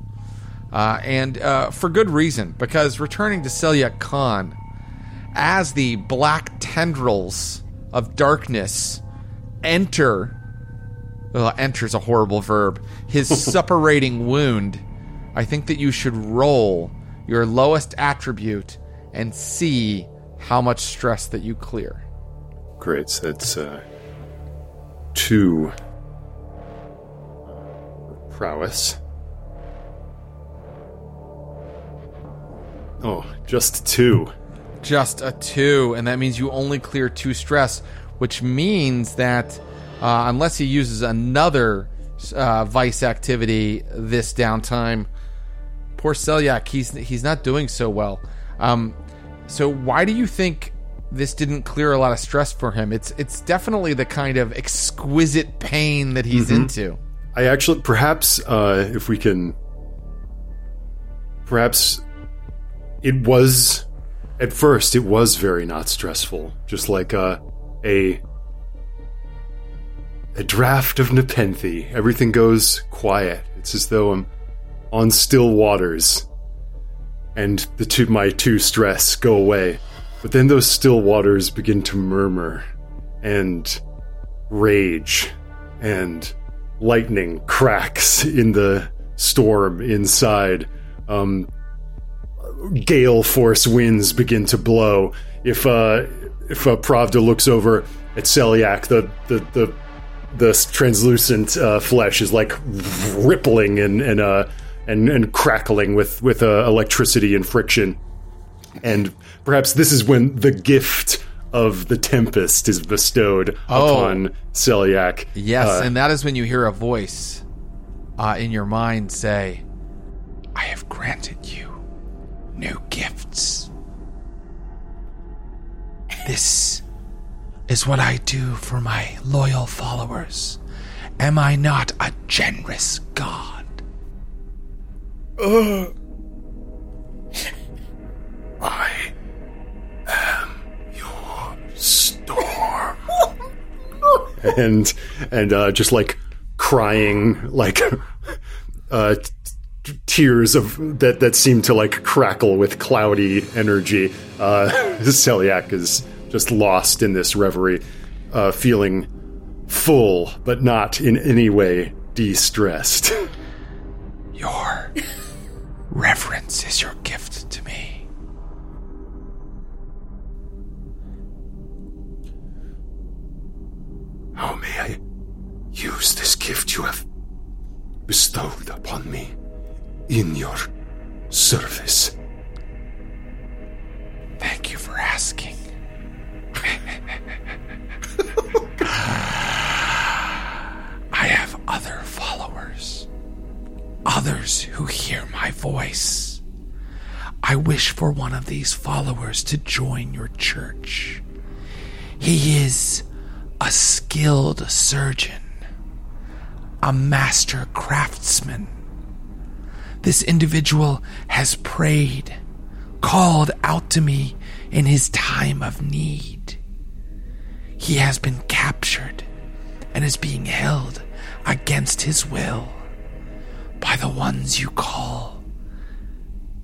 uh, and uh, for good reason. Because returning to Selyak Khan, as the black tendrils of darkness enter well, enters a horrible verb. His suppurating wound. I think that you should roll your lowest attribute and see how much stress that you clear. Great. So that's uh, two prowess. Oh, just two. Just a two, and that means you only clear two stress, which means that uh, unless he uses another uh, vice activity this downtime, poor Selyak, he's he's not doing so well. Um, so why do you think this didn't clear a lot of stress for him? It's it's definitely the kind of exquisite pain that he's into. I actually, perhaps, uh, if we can, perhaps it was at first it was very not stressful, just like uh, a a draft of Nepenthe. Everything goes quiet. It's as though I'm on still waters, and the two my two stress go away. But then those still waters begin to murmur and rage and lightning cracks in the storm inside. Um, gale force winds begin to blow. If uh, if uh, Pravda looks over at Selyak, the the the, the translucent uh, flesh is like rippling and and uh, and, and crackling with with uh, electricity and friction. And perhaps this is when the gift of the tempest is bestowed Oh. upon Selyak. Yes, Uh, and that is when you hear a voice uh, in your mind say, I have granted you new gifts. This is what I do for my loyal followers. Am I not a generous god? and and uh, just like crying, like uh, t- tears of that that seem to like crackle with cloudy energy. Uh, Selyak is just lost in this reverie, uh, feeling full, but not in any way de-stressed. Your reverence is your gift How may I use this gift you have bestowed upon me in your service? Thank you for asking. I have other followers, others who hear my voice. I wish for one of these followers to join your church. He is a skilled surgeon, a master craftsman. This individual has prayed, called out to me in his time of need. He has been captured and is being held against his will by the ones you call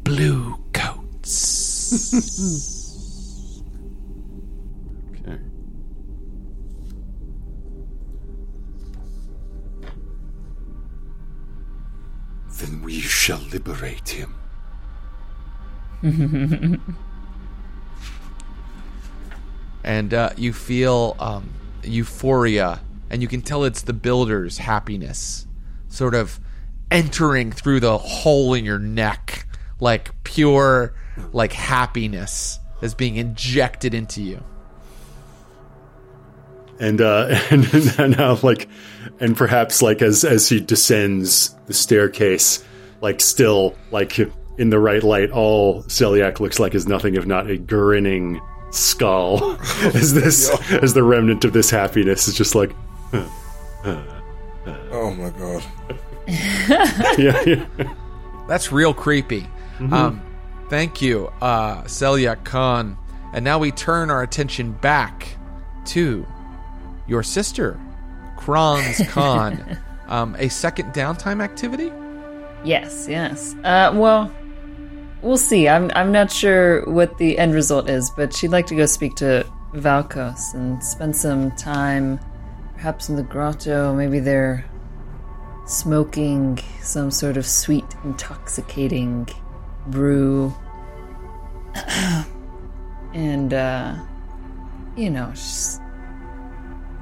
blue coats. Then we shall liberate him. and uh, you feel um, euphoria, and you can tell it's the builder's happiness, sort of entering through the hole in your neck, like pure, like happiness is being injected into you. And uh and now like and perhaps like as as he descends the staircase like still like in the right light all Selyak looks like is nothing if not a grinning skull as this as the remnant of this happiness is just like Oh my god. yeah, yeah. That's real creepy. Um, thank you, uh, Selyak Khan. And now we turn our attention back to your sister, Kronz Khan. um, a second downtime activity? Yes, yes. Uh, well, we'll see. I'm I'm not sure what the end result is, but she'd like to go speak to Valkos and spend some time, perhaps in the grotto. Maybe they're smoking some sort of sweet, intoxicating brew, and uh, you know, just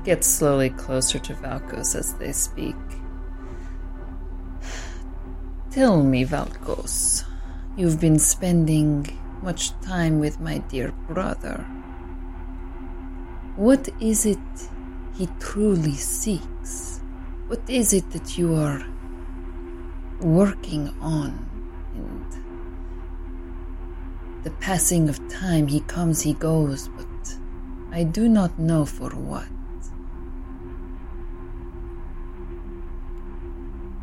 get slowly closer to Valkos as they speak. Tell me, Valkos, you've been spending much time with my dear brother. What is it he truly seeks? What is it that you are working on? And the passing of time, he comes, he goes, but I do not know for what.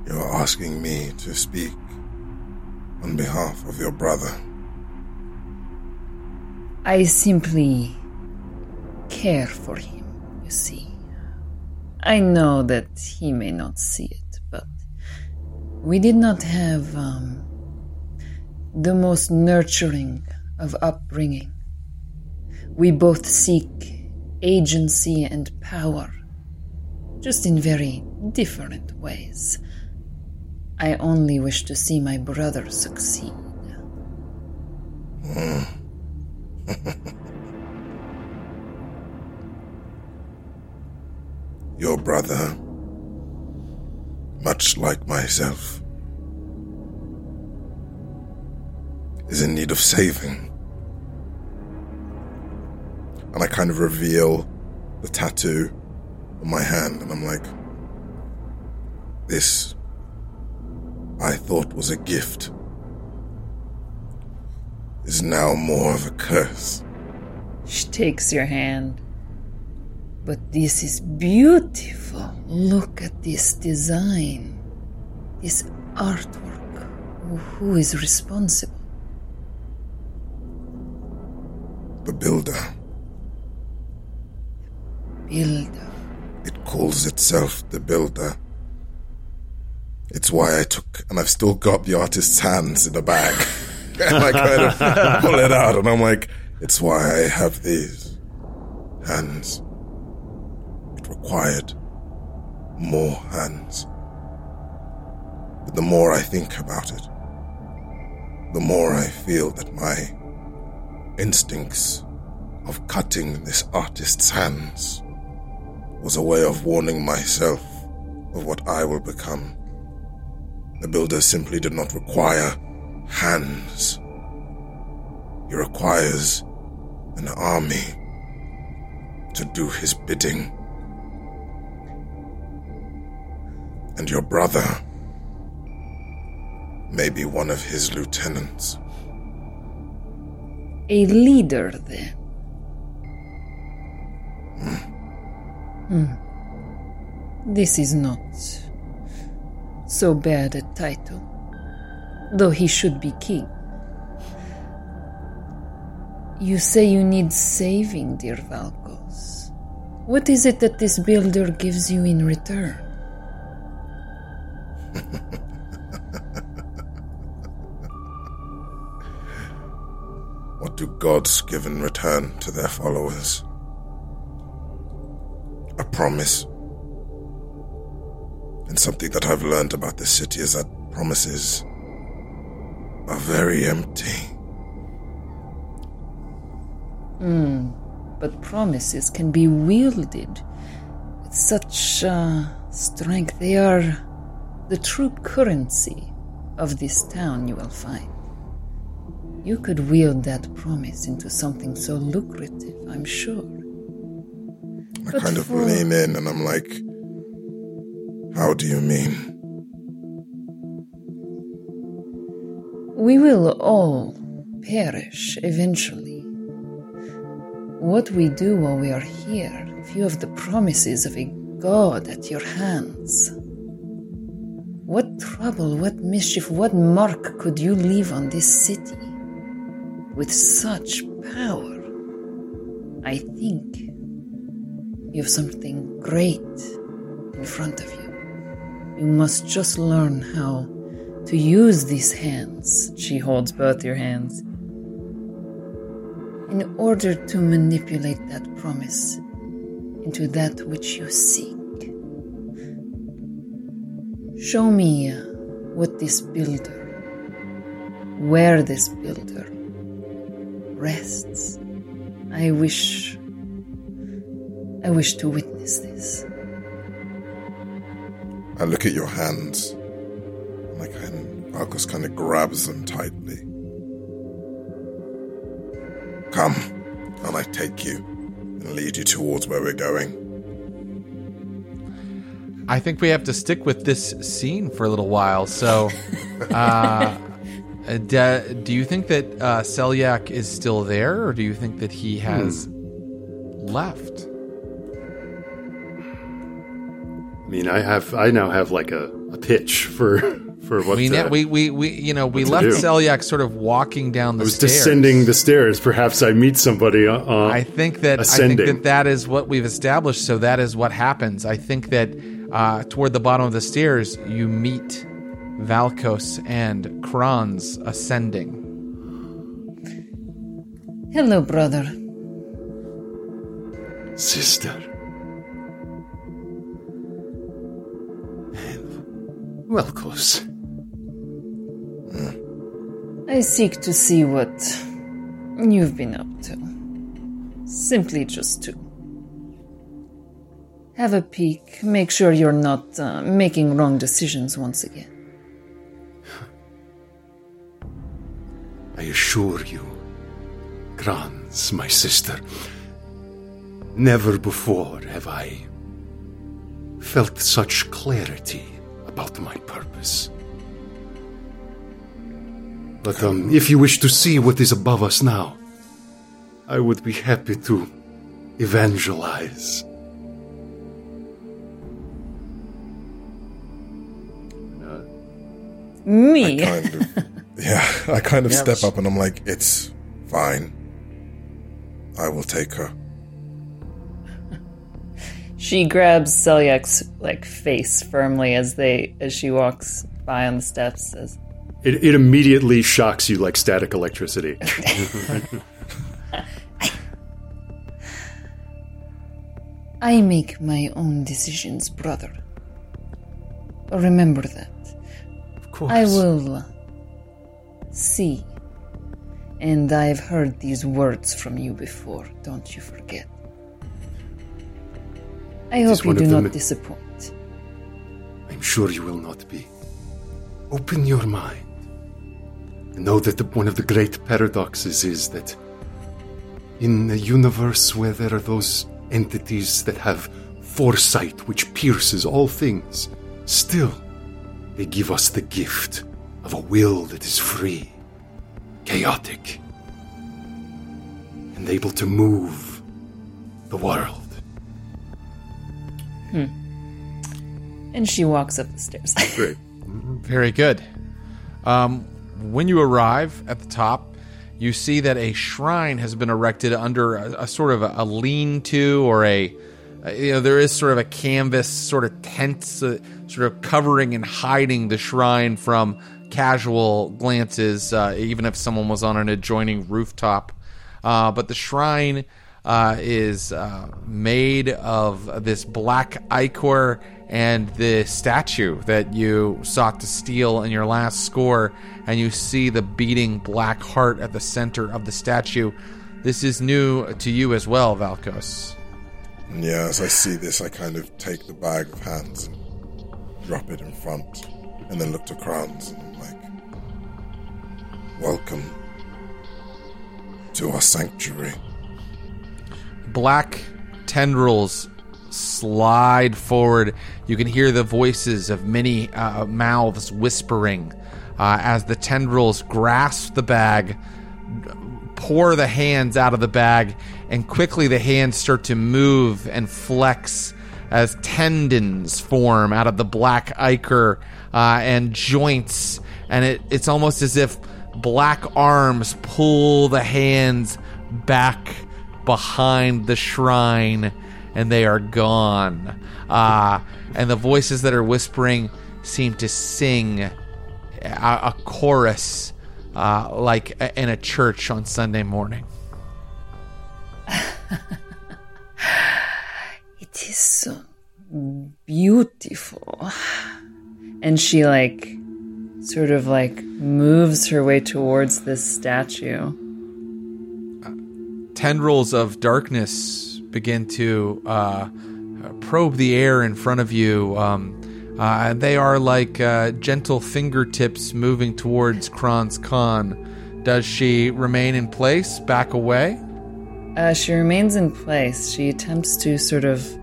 You're asking me to speak on behalf of your brother. I simply care for him, you see. I know that he may not see it, but we did not have um, the most nurturing of upbringing. We both seek agency and power, just in very different ways. I only wish to see my brother succeed. Your brother, much like myself, is in need of saving. And I kind of reveal the tattoo on my hand, and I'm like, this I thought was a gift is now more of a curse. She takes your hand. But this is beautiful. Look at this design, this artwork. Who is responsible? The builder, Builder. it calls itself the Builder. It's why I took, and I've still got the artist's hands in the bag. and I kind of pull it out, and I'm like, it's why I have these hands. It required more hands. But the more I think about it, the more I feel that my instincts of cutting this artist's hands was a way of warning myself of what I will become. The builder simply did not require hands. He requires an army to do his bidding. And your brother may be one of his lieutenants. A leader, then. Hmm. This is not so bad a title, though he should be king. You say you need saving, dear Valkos. What is it that this builder gives you in return? What do gods give in return to their followers? A promise. And something that I've learned about this city is that promises are very empty. Hmm. But promises can be wielded with such uh, strength. They are the true currency of this town, you will find. You could wield that promise into something so lucrative, I'm sure. I But kind of for- lean in and I'm like, how do you mean? We will all perish eventually. What we do while we are here, few of the promises of a god at your hands. What trouble, what mischief, what mark could you leave on this city? With such power, I think you have something great in front of you. You must just learn how to use these hands She holds both your hands. in order to manipulate that promise into that which you seek. Show me uh, what this builder, where this builder rests. I wish. I wish to witness this. I look at your hands, and I kind Marcus kind of grabs them tightly. Come, and I take you and lead you towards where we're going. I think we have to stick with this scene for a little while. So, uh, do, do you think that uh, Selyak is still there, or do you think that he has left? Mean, I have I now have like a, a pitch for for what We, to, ne- we, we, we, you know, we left do. Selyak sort of walking down the I was stairs. descending the stairs. Perhaps I meet somebody. Uh, uh, I think that I ascending. think that that is what we've established. So that is what happens. I think that uh, toward the bottom of the stairs, you meet Valkos and Kronz ascending. Hello, brother. sister. Welcos. I seek to see what you've been up to. Simply just to have a peek, make sure you're not uh, making wrong decisions once again. I assure you, Kronz, my sister, never before have I felt such clarity about my purpose. But um, if you wish to see what is above us now, I would be happy to evangelize. Me? Kind of, yeah, I kind of Yeah. step up and I'm like, it's fine. I will take her. She grabs Selyak's like face firmly as they as she walks by on the steps. Says, It, it immediately shocks you like static electricity. I make my own decisions, brother. Remember that. Of course. I will see. And I've heard these words from you before, don't you forget. I hope you do not the- disappoint. I'm sure you will not be. Open your mind. And know that the, one of the great paradoxes is that in a universe where there are those entities that have foresight which pierces all things, still they give us the gift of a will that is free, chaotic, and able to move the world. And she walks up the stairs. Great. Very good. Um, when you arrive at the top, you see that a shrine has been erected under a, a sort of a, a lean-to or a, a- you know, there is sort of a canvas sort of tent, uh, sort of covering and hiding the shrine from casual glances, uh, even if someone was on an adjoining rooftop. Uh, but the shrine uh, is uh, made of this black ichor and the statue that you sought to steal in your last score, and you see the beating black heart at the center of the statue. This is new to you as well, Valkos. Yeah, as I see this, I kind of take the bag of hands and drop it in front, and then look to Kronz and I'm like, "Welcome to our sanctuary." Black tendrils slide forward. You can hear the voices of many uh, mouths whispering uh, as the tendrils grasp the bag, pour the hands out of the bag, and quickly the hands start to move and flex as tendons form out of the black ichor uh, and joints. And it, it's almost as if black arms pull the hands back behind the shrine and they are gone. Uh, and the voices that are whispering seem to sing a, a chorus uh, like in a church on Sunday morning. It is so beautiful. and she like sort of like moves her way towards this statue. Tendrils of darkness begin to uh, probe the air in front of you. Um, uh, they are like uh, gentle fingertips moving towards Kronz Khan. Does she remain in place, back away? Uh, she remains in place. She attempts to sort of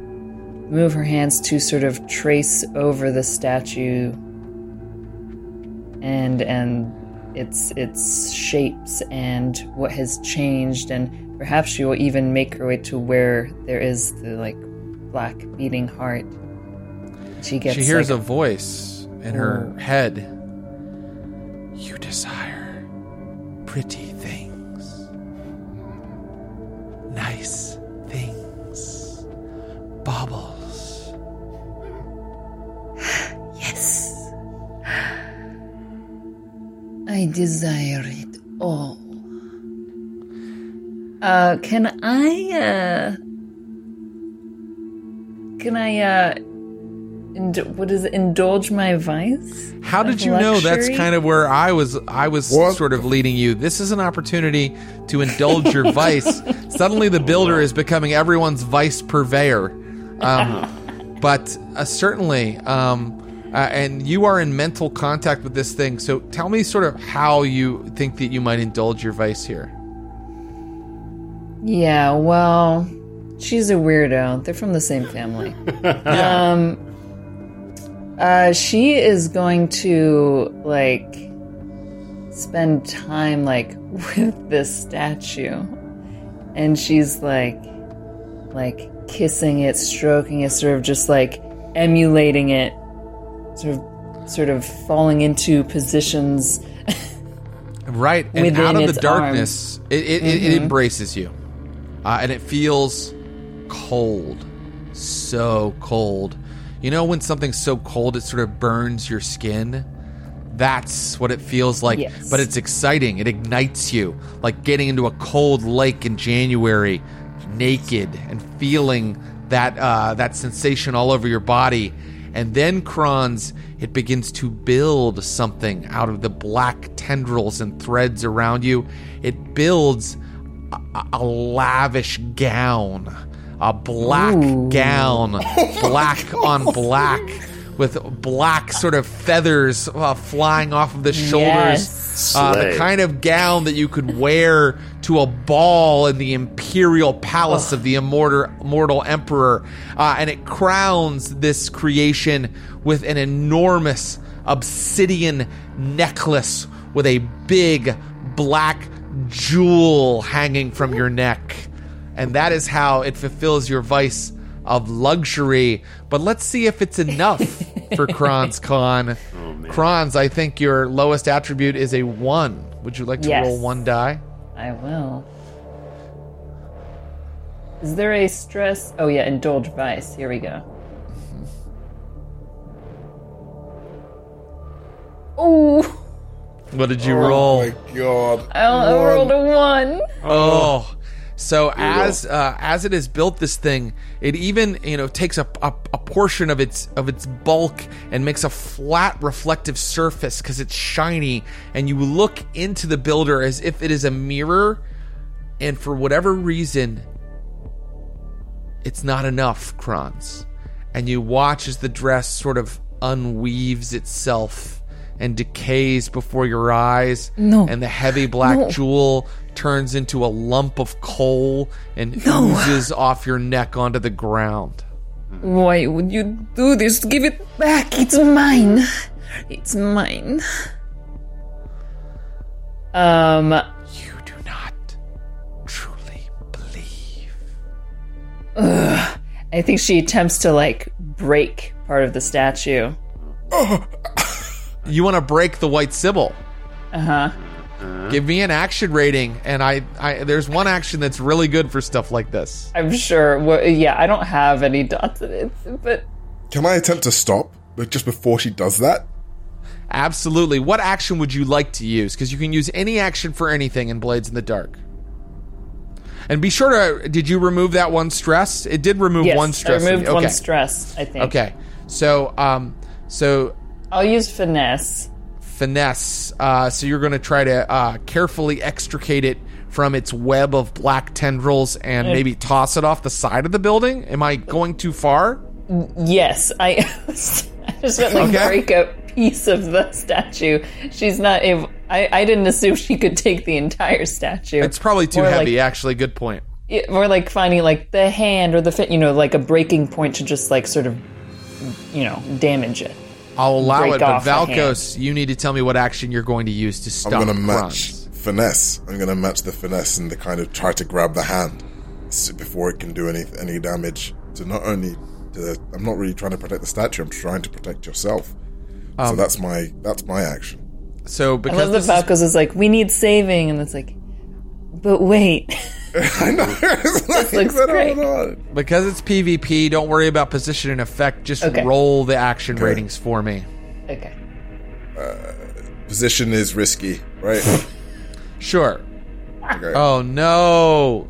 move her hands to sort of trace over the statue and and its its shapes and what has changed and perhaps she will even make her way to where there is the like black beating heart. She gets she hears like, a voice in her oh. head. You desire pretty things, nice things, baubles. Yes. I desire it all. Uh, can I, uh, can I, uh, ind- what is it, indulge my vice? How did Of you know that's kind of where I was I was What? sort of leading you. This is an opportunity to indulge your vice. Suddenly the builder is becoming everyone's vice purveyor. Um, but uh, certainly um, uh, and you are in mental contact with this thing. So tell me sort of how you think that you might indulge your vice here. Yeah, well, she's a weirdo. They're from the same family. um, uh, she is going to like spend time like with this statue, and she's like, like kissing it, stroking it, sort of just like emulating it, sort of, sort of falling into positions. Right, and out of the darkness, it, it, it, it embraces you, uh, and it feels cold, so cold. You know when something's so cold it sort of burns your skin? That's what it feels like, Yes. but it's exciting. It ignites you, like getting into a cold lake in January, naked and feeling that uh, that sensation all over your body. And then, Kronz, it begins to build something out of the black tendrils and threads around you. It builds a, a lavish gown, a black gown, black on black, with black sort of feathers uh, flying off of the shoulders. Yes. Uh, the kind of gown that you could wear to a ball in the imperial palace of the immortal, immortal emperor. Uh, and it crowns this creation with an enormous obsidian necklace with a big black jewel hanging from your neck. And that is how it fulfills your vice of luxury. But let's see if it's enough for Kronz Khan. Oh, Kronz, I think your lowest attribute is a one. Would you like to Yes. roll one die? I will. Is there a stress? Oh yeah, indulge vice. Here we go. Oh, What did you Oh roll? Oh my god. I, I rolled a one. Oh, so as uh, as it has built this thing, it even you know takes a, a, a portion of its of its bulk and makes a flat reflective surface because it's shiny, and you look into the builder as if it is a mirror, and for whatever reason, it's not enough, Kronz. And you watch as the dress sort of unweaves itself and decays before your eyes. No. And the heavy black No. jewel turns into a lump of coal and No. oozes off your neck onto the ground. Why would you do this? Give it back. It's mine. It's mine. Um, You do not truly believe. I think she attempts to like break part of the statue. You want to break the white sybil. Uh huh. Give me an action rating, and I, I there's one action that's really good for stuff like this. I'm sure. Well, yeah, I don't have any dots in it, but Can I attempt to stop, but just before she does that? Absolutely. What action would you like to use? Because you can use any action for anything in Blades in the Dark. And be sure to. Did you remove that one stress? It did remove yes, one stress. I removed you. one stress. I think. Okay. So, um, so I'll use finesse. finesse. Uh, so you're going to try to uh, carefully extricate it from its web of black tendrils and maybe toss it off the side of the building. Am I going too far? Yes, I. I just meant like Okay. break a piece of the statue. She's not able. I, I didn't assume she could take the entire statue. It's probably too More like- heavy. actually, good point. it, or like finding like the hand or the fit, you know, like a breaking point to just like sort of, you know, damage it. I'll allow break it, but off. Valkos, you need to tell me what action you're going to use to stop. I'm going to match finesse. I'm going to match the finesse and the kind of try to grab the hand before it can do any any damage. To not only to the, I'm not really trying to protect the statue. I'm trying to protect yourself. so um, that's my that's my action. So I because love that this is is like, we need saving, and it's like, but wait, I know. It's like, looks great. hold on. because it's PvP, don't worry about position and effect. Just Okay. roll the action ratings for me. okay, uh, Position is risky, right? Sure. Okay. Oh no.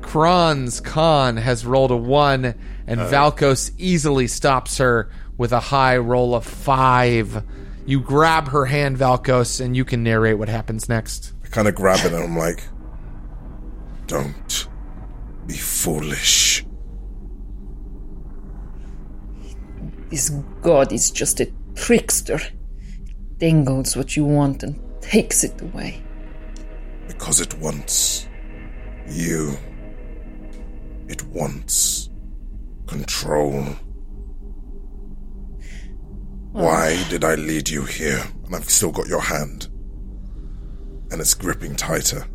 Kronz Khan has rolled a one, and uh. Valkos easily stops her with a high roll of five. You grab her hand, Valkos, and you can narrate what happens next. I kind of grab it and I'm like, don't be foolish. This god is just a trickster. Dangles what you want and takes it away. Because it wants you. It wants control. Why did I lead you here? And I've still got your hand. And it's gripping tighter.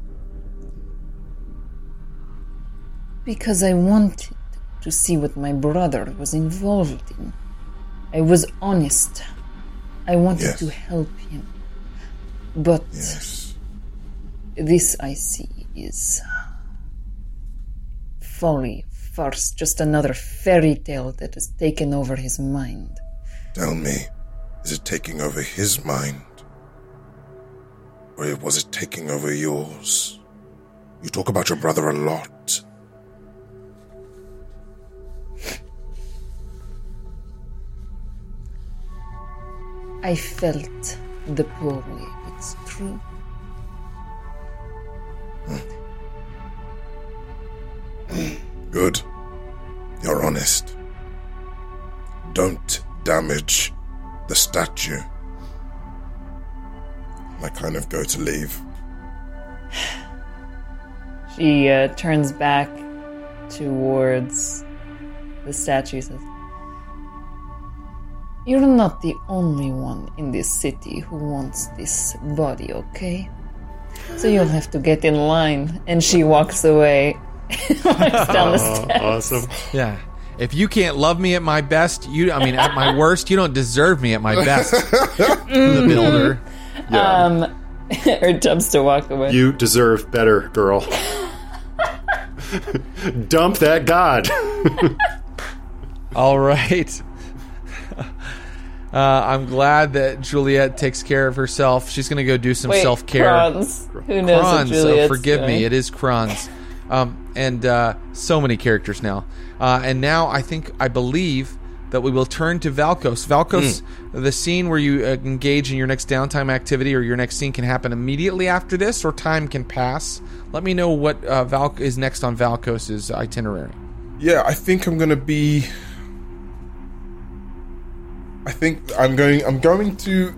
Because I wanted to see what my brother was involved in. I was honest. I wanted Yes. to help him. But Yes. this I see is folly, farce, just another fairy tale that has taken over his mind. Tell me, is it taking over his mind? Or was it taking over yours? You talk about your brother a lot. I felt the pull, it's true. Good. You're honest. Don't damage the statue. I kind of go to leave. She uh, turns back towards the statue. Says, You're not the only one in this city who wants this body, okay? So you'll have to get in line. and she walks away. walks down the steps. Awesome. Yeah. If you can't love me at my best, you I mean at my worst, you don't deserve me at my best. the builder. Um, or attempts to walk away. You deserve better, girl. Dump that god. All right. Uh, I'm glad that Juliet takes care of herself. She's going to go do some self care. Kronz. Who knows what Kronz, oh, Juliet's forgive me, it is Kronz. Um, and uh, so many characters now. Uh, and now I think, I believe that we will turn to Valkos. Valkos, Hmm. the scene where you uh, engage in your next downtime activity or your next scene can happen immediately after this, or time can pass. Let me know what uh, Val- is next on Valkos's itinerary. Yeah, I think I'm gonna be. I think I'm going. I'm going to.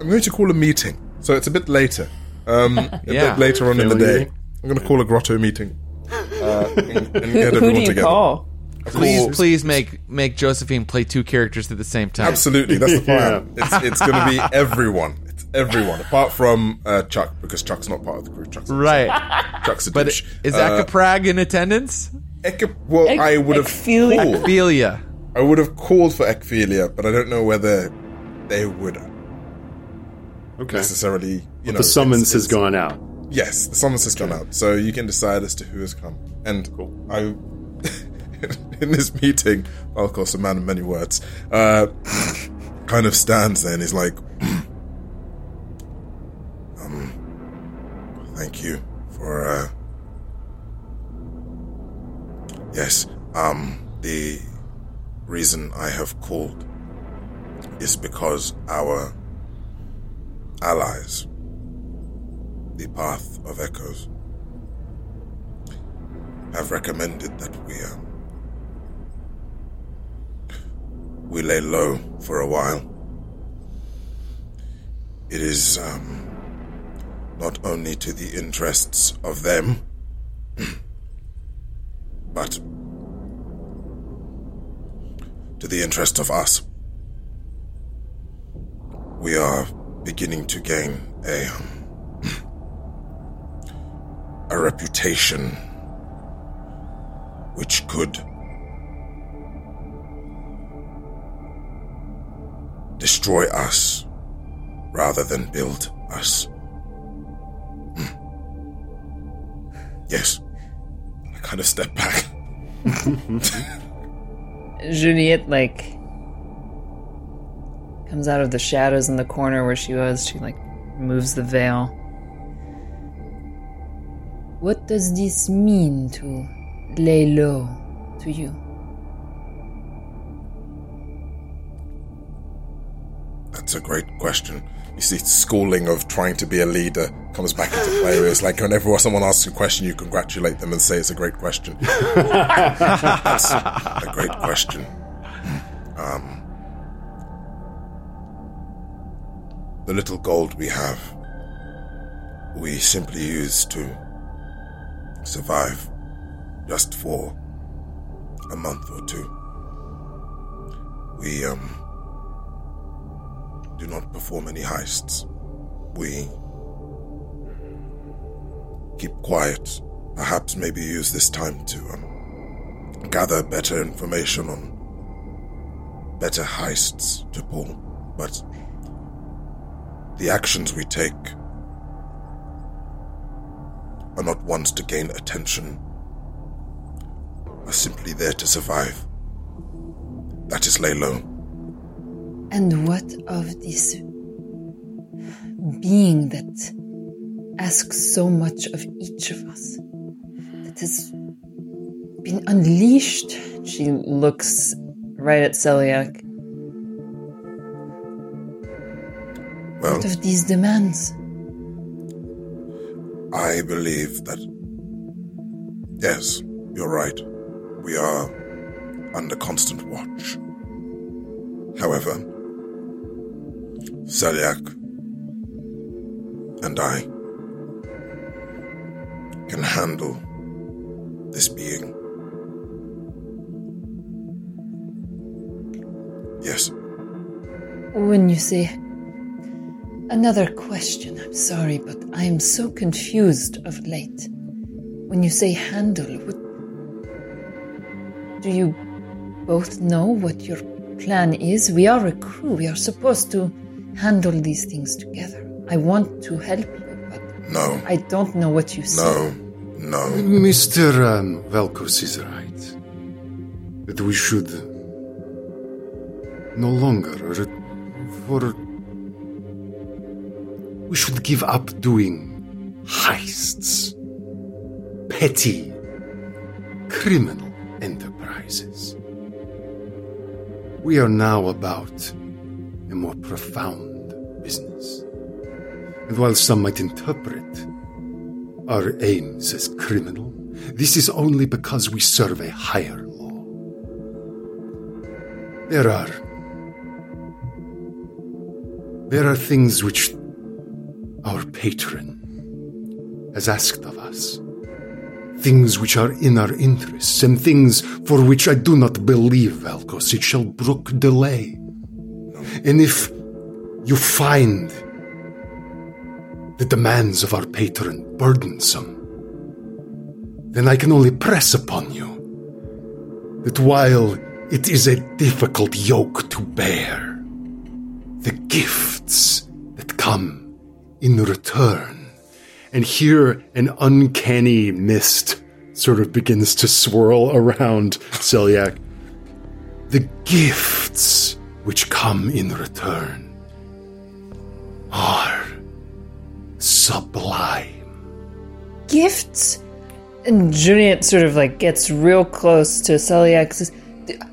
I'm going to call a meeting. So it's a bit later. Um, a Yeah. bit later on in the day. meeting? I'm going to call a grotto meeting. Uh, and, and get Who everyone do you together. call? Please, Cool. please make make Josephine play two characters at the same time. Absolutely, that's the plan. It's, it's going to be everyone. It's everyone apart from uh, Chuck because Chuck's not part of the crew. Chuck's Right. Chuck's a But douche. is Uh, Ekaprag in attendance? Eke- well, Ek- I would have Ekphilia. I would have called for Ekphilia, but I don't know whether they would Okay. necessarily. You know, The summons it's- has gone out. Yes, the summons has gone out, so you can decide as to who has come. And I, in this meeting, of course, a man of many words, uh, kind of stands there and he's like, um, "Thank you for, uh, yes, um, the reason I have called is because our allies." the path of echoes have recommended that we um, we lay low for a while. It is um, not only to the interests of them, but to the interest of us. We are beginning to gain a a reputation which could destroy us rather than build us. Hmm. Yes. I kind of step back. Juliet like comes out of the shadows in the corner where she was. She like moves the veil. What does this mean to lay low to you? That's a great question. You see, schooling of trying to be a leader comes back into play. Where it's like whenever someone asks a question, you congratulate them and say it's a great question. That's a great question. Um, the little gold we have, we simply use to survive just for a month or two. We, um, do not perform any heists. We keep quiet. Perhaps maybe use this time to um, gather better information on better heists to pull. But the actions we take are not ones to gain attention, are simply there to survive. That is lay low. And what of this being that asks so much of each of us? That has been unleashed? She looks right at Selyak. Well, What of these demands? I believe that. Yes, you're right. We are under constant watch. However, Selyak and I can handle this being. Yes, When you say another question, I'm sorry, but I am so confused of late. When you say handle, what do you both know what your plan is? We are a crew. We are supposed to handle these things together. I want to help you, but no, I don't know what you say. no, no. Mr. Um, Velkos is right. That we should no longer, for. We should give up doing heists, petty, criminal enterprises. We are now about a more profound business. And while some might interpret our aims as criminal, this is only because we serve a higher law. There are. There are things which our patron has asked of us. Things which are in our interests, and things for which I do not believe, Valkos, it shall brook delay. And if you find the demands of our patron burdensome, then I can only press upon you that while it is a difficult yoke to bear, the gifts that come in return. And here an uncanny mist sort of begins to swirl around Selyak. The gifts which come in return are sublime. Gifts? And Juliet sort of like gets real close to Selyak.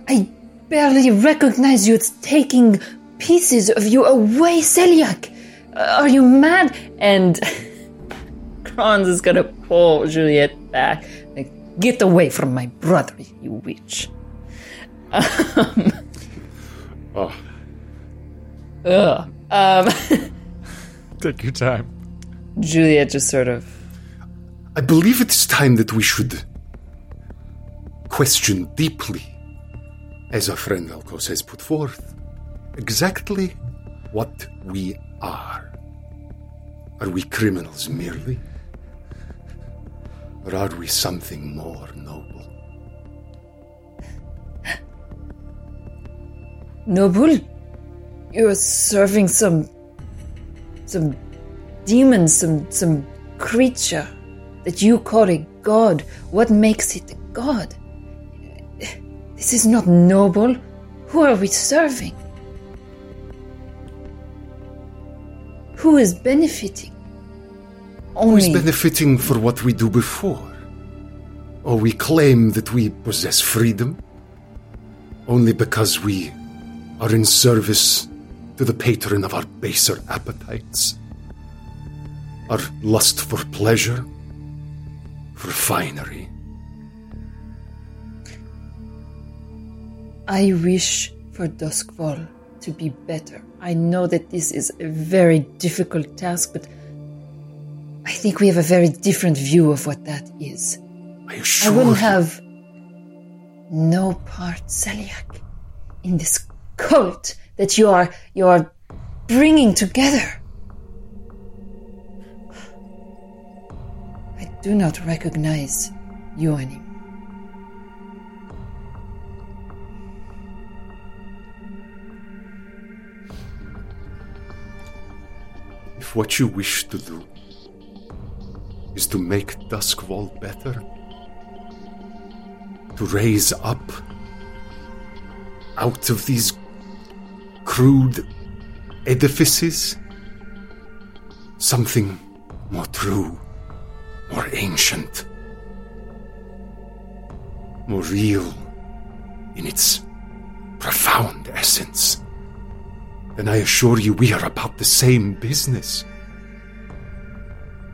I barely recognize you. It's taking pieces of you away, Selyak. Are you mad? and Kronz is gonna pull Juliet back. Like, Get away from my brother, you witch. Um, Oh, ugh. Um, Take your time. Juliet just sort of I believe it's time that we should question deeply, as our friend Velkos has put forth, exactly what we are. Are we criminals merely? Or are we something more noble? Noble, you're serving some. some demon, some. some creature that you call a god. What makes it a god? This is not noble. Who are we serving? Who is benefiting? Only... Who is benefiting for what we do before? Or we claim that we possess freedom only because we are in service to the patron of our baser appetites, our lust for pleasure, for finery. I wish for Duskwall to be better. I know that this is a very difficult task, but I think we have a very different view of what that is. I I you- have no part, Selyak, in this cult that you are you are bringing together. I do not recognize you anymore. If what you wish to do is to make Duskwall better, to raise up out of these crude edifices something more true, more ancient, more real in its profound essence, then I assure you we are about the same business.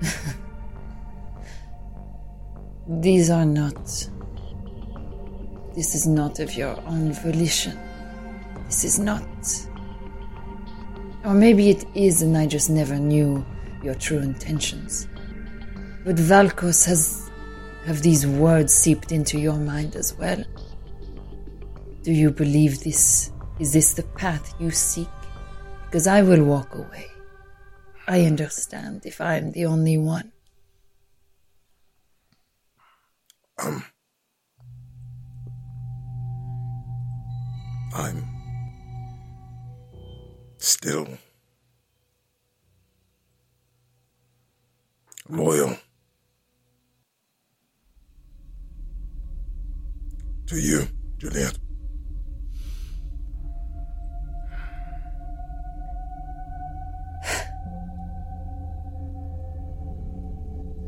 These are not. This is not of your own volition. This is not. Or maybe it is, and I just never knew your true intentions. But Valkos has. Have these words seeped into your mind as well? Do you believe this? Is this the path you seek? Because I will walk away. I understand if I am the only one. Um, I'm still loyal to you, Juliet.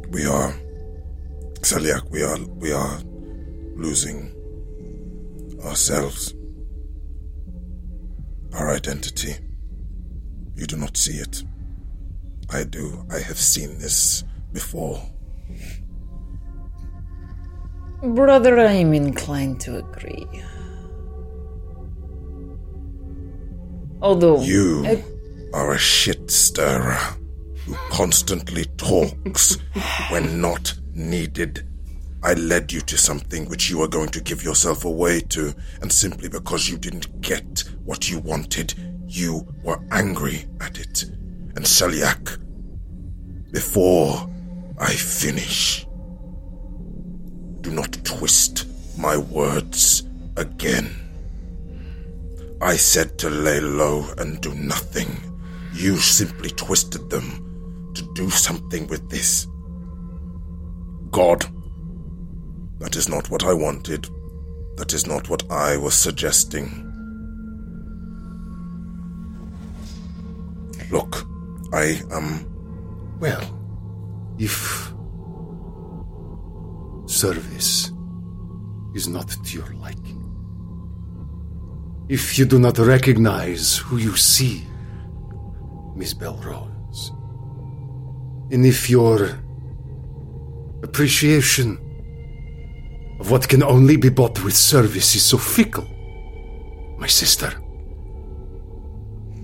We are Selyak, we are we are losing ourselves our identity. You do not see it. I do. I have seen this before. Brother, I am inclined to agree. Although. You I- are a shit stirrer who constantly talks when not needed. I led you to something which you are going to give yourself away to, and simply because you didn't get what you wanted, you were angry at it. And Selyak, before I finish, do not twist my words again. I said to lay low and do nothing. You simply twisted them to do something with this. God, that is not what I wanted. That is not what I was suggesting. Look, I am. Well, if service is not to your liking, if you do not recognize who you see, Miss Belrose, and if your appreciation of what can only be bought with service is so fickle, my sister,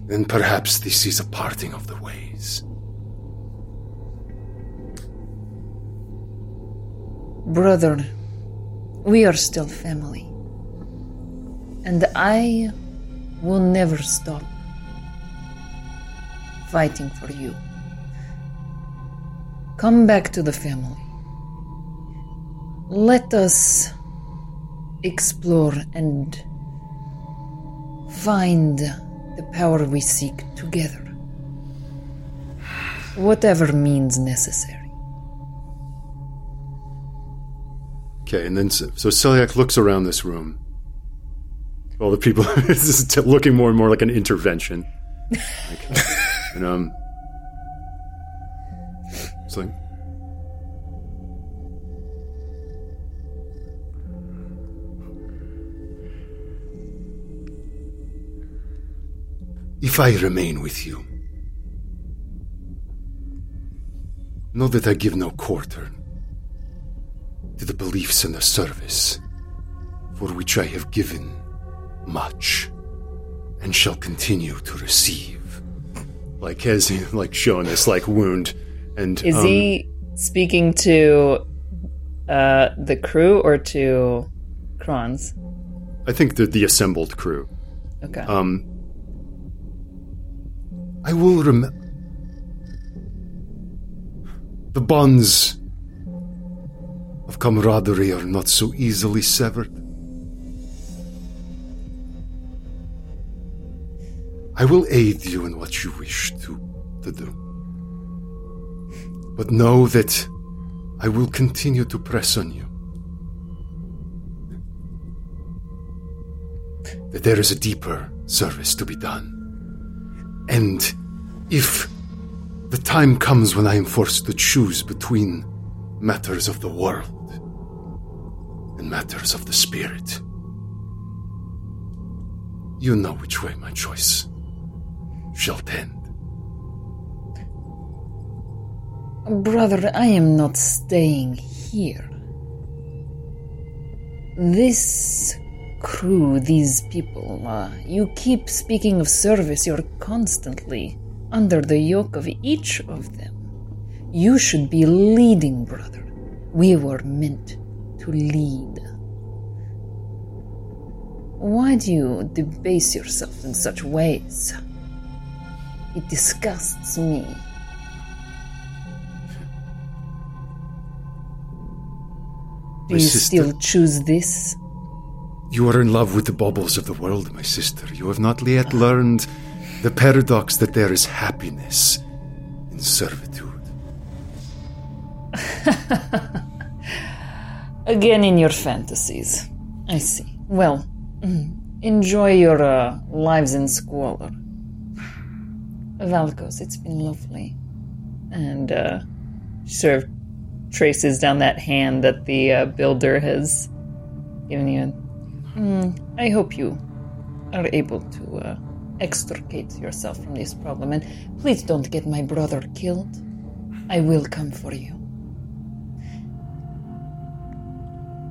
then perhaps this is a parting of the ways. Brother, we are still family. And I will never stop fighting for you. Come back to the family. Let us explore and find the power we seek together. Whatever means necessary. Okay, and then so, so Selyak looks around this room. All the people, this is t- looking more and more like an intervention. Like, and um, it's like, if I remain with you, know that I give no quarter to the beliefs and the service for which I have given much and shall continue to receive. Like as like showing this like wound and Is um, he speaking to uh, the crew or to Kronz? I think the the assembled crew. Okay. Um I will remember the bonds of camaraderie are not so easily severed. I will aid you in what you wish to, to do. But know that I will continue to press on you. that there is a deeper service to be done. And if the time comes when I am forced to choose between matters of the world and matters of the spirit, you know which way my choice shall tend. Brother, I am not staying here. This crew, these people, uh, you keep speaking of service, you're constantly under the yoke of each of them. You should be leading, brother. We were meant to lead. Why do you debase yourself in such ways? It disgusts me. Do you still choose this? You are in love with the baubles of the world, my sister. You have not yet learned the paradox that there is happiness in servitude. Again in your fantasies. I see. Well, enjoy your uh, lives in squalor. Valkos, it's been lovely. And uh, sort of traces down that hand that the uh, builder has given you. I hope you are able to uh, extricate yourself from this problem. And please don't get my brother killed. I will come for you.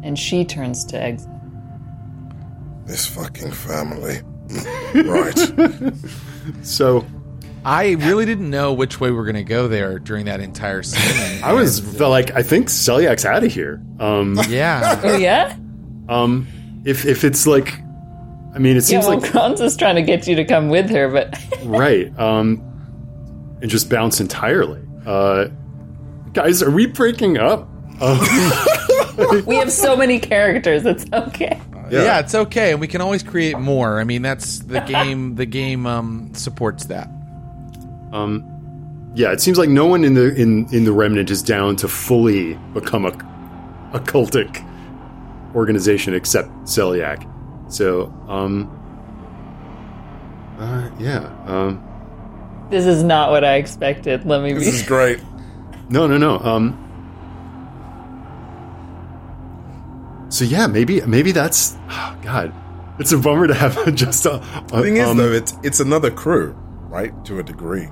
And she turns to exit. This fucking family. right. So I really didn't know which way we are going to go there during that entire scene. I was felt like I think Selyak's out of here. Um, yeah. Oh, yeah? um, if if it's like, I mean, it Yeah, seems well, like Kronz is trying to get you to come with her, but right. Um, and just bounce entirely. Uh, guys, are we breaking up? we have so many characters. It's okay. yeah, it's okay, and we can always create more. I mean, that's the game. The game um, supports that. Um, yeah, it seems like no one in the in in the remnant is down to fully become a a cultic organization except Selyak. So, um, uh, yeah, um, This is not what I expected. Let me This be. is great. no, no, no. Um, so yeah, maybe maybe that's oh, God. It's a bummer to have just a. a The thing is, um, though, it's it's another crew, right? To a degree,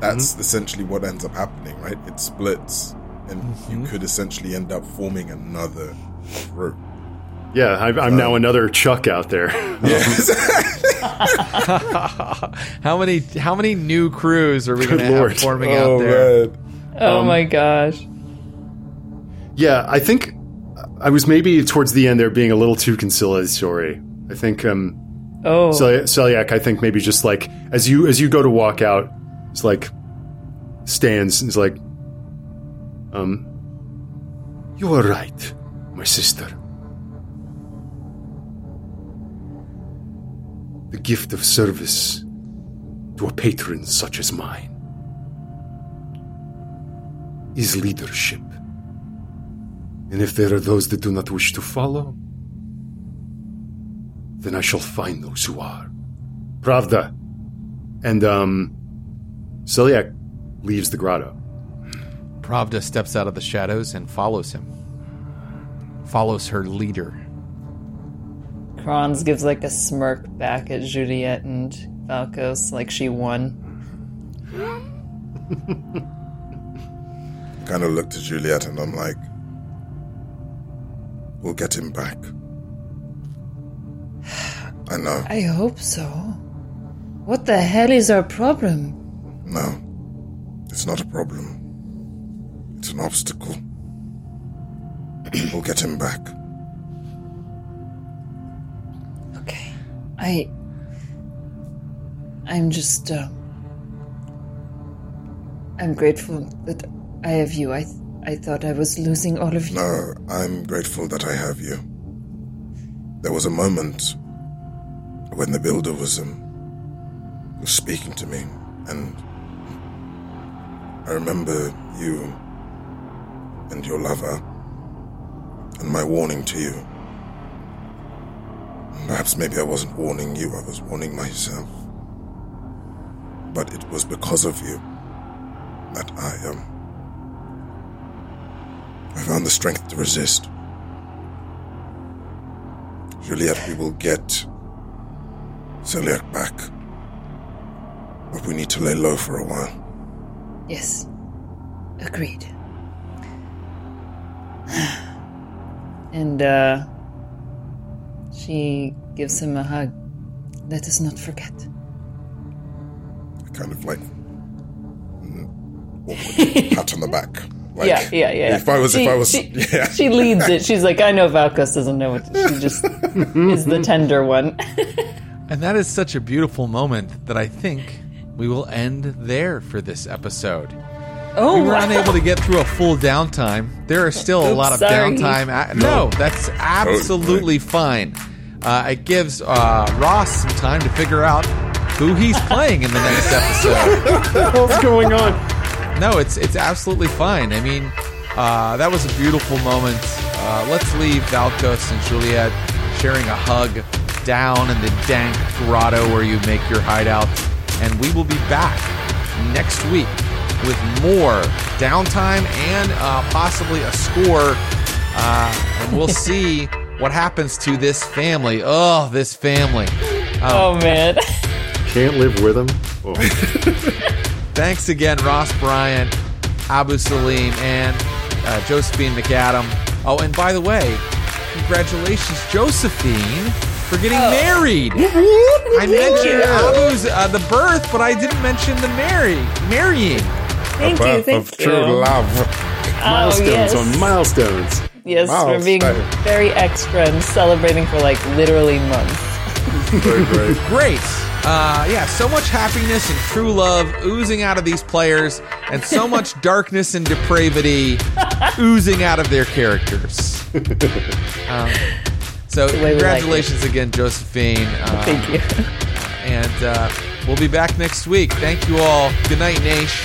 that's Mm-hmm. essentially what ends up happening, right? It splits, and Mm-hmm. you could essentially end up forming another crew. Yeah, I'm, I'm now another Chuck out there. How many how many new crews are we going to have forming oh out there? man, Oh my gosh. Yeah, I think I was maybe towards the end there being a little too conciliatory. I think um, Oh. Celi- Selyak, I think maybe just like as you as you go to walk out, it's like stands. and It's like, um, you are right, my sister. Gift of service to a patron such as mine is leadership. And if there are those that do not wish to follow, then I shall find those who are. Pravda. And, um, Selyak leaves the grotto. Pravda steps out of the shadows and follows him. Follows her leader. Kronz gives like a smirk back at Juliet and Valkos, like she won. kind of looked at Juliet, and I'm like, "We'll get him back." I know. I hope so. What the hell is our problem? No, it's not a problem. It's an obstacle. we'll get him back. I. I'm just. Uh, I'm grateful that I have you. I, I thought I was losing all of you. No, I'm grateful that I have you. There was a moment when the builder was um, was speaking to me, and I remember you and your lover, and my warning to you. Perhaps maybe I wasn't warning you, I was warning myself. But it was because of you that I um I found the strength to resist. Juliet, we will get Selyak back. But we need to lay low for a while. Yes. Agreed. And uh she gives him a hug. Let us not forget. Kind of like mm, awkward pat on the back. Like, yeah, yeah, yeah. If I was, she, if I was, she, yeah. she leads it. She's like, I know Valkos doesn't know what. She just is the tender one. And that is such a beautiful moment that I think we will end there for this episode. Oh, We were wow. unable to get through a full downtime. There are still a lot of sorry. downtime. A- no, that's absolutely fine. Uh, it gives uh, Ross some time to figure out who he's playing in the next episode. What's going on? No, it's it's absolutely fine. I mean, uh, that was a beautiful moment. Uh, let's leave Valkos and Juliet sharing a hug down in the dank grotto where you make your hideout, and we will be back next week with more downtime and uh, possibly a score, uh, and we'll see what happens to this family. Oh, this family. Oh man. Can't live with him. Oh. Thanks again, Ross Bryant, Abu Salim, and uh, Josephine McAdam. Oh, and by the way, congratulations, Josephine, for getting married. I mentioned Abu's uh, the birth, but I didn't mention the marry marrying. Thank you. birth Thank of you. true love. milestones Oh, yes. on milestones. Yes, we're being Milestone. very extra and celebrating for like literally months. Very great. Great. Uh, yeah, so much happiness and true love oozing out of these players, and so much darkness and depravity oozing out of their characters. Um, so, way we like congratulations again, Josephine. Uh, Thank you. And uh, we'll be back next week. Thank you all. Good night, Nash.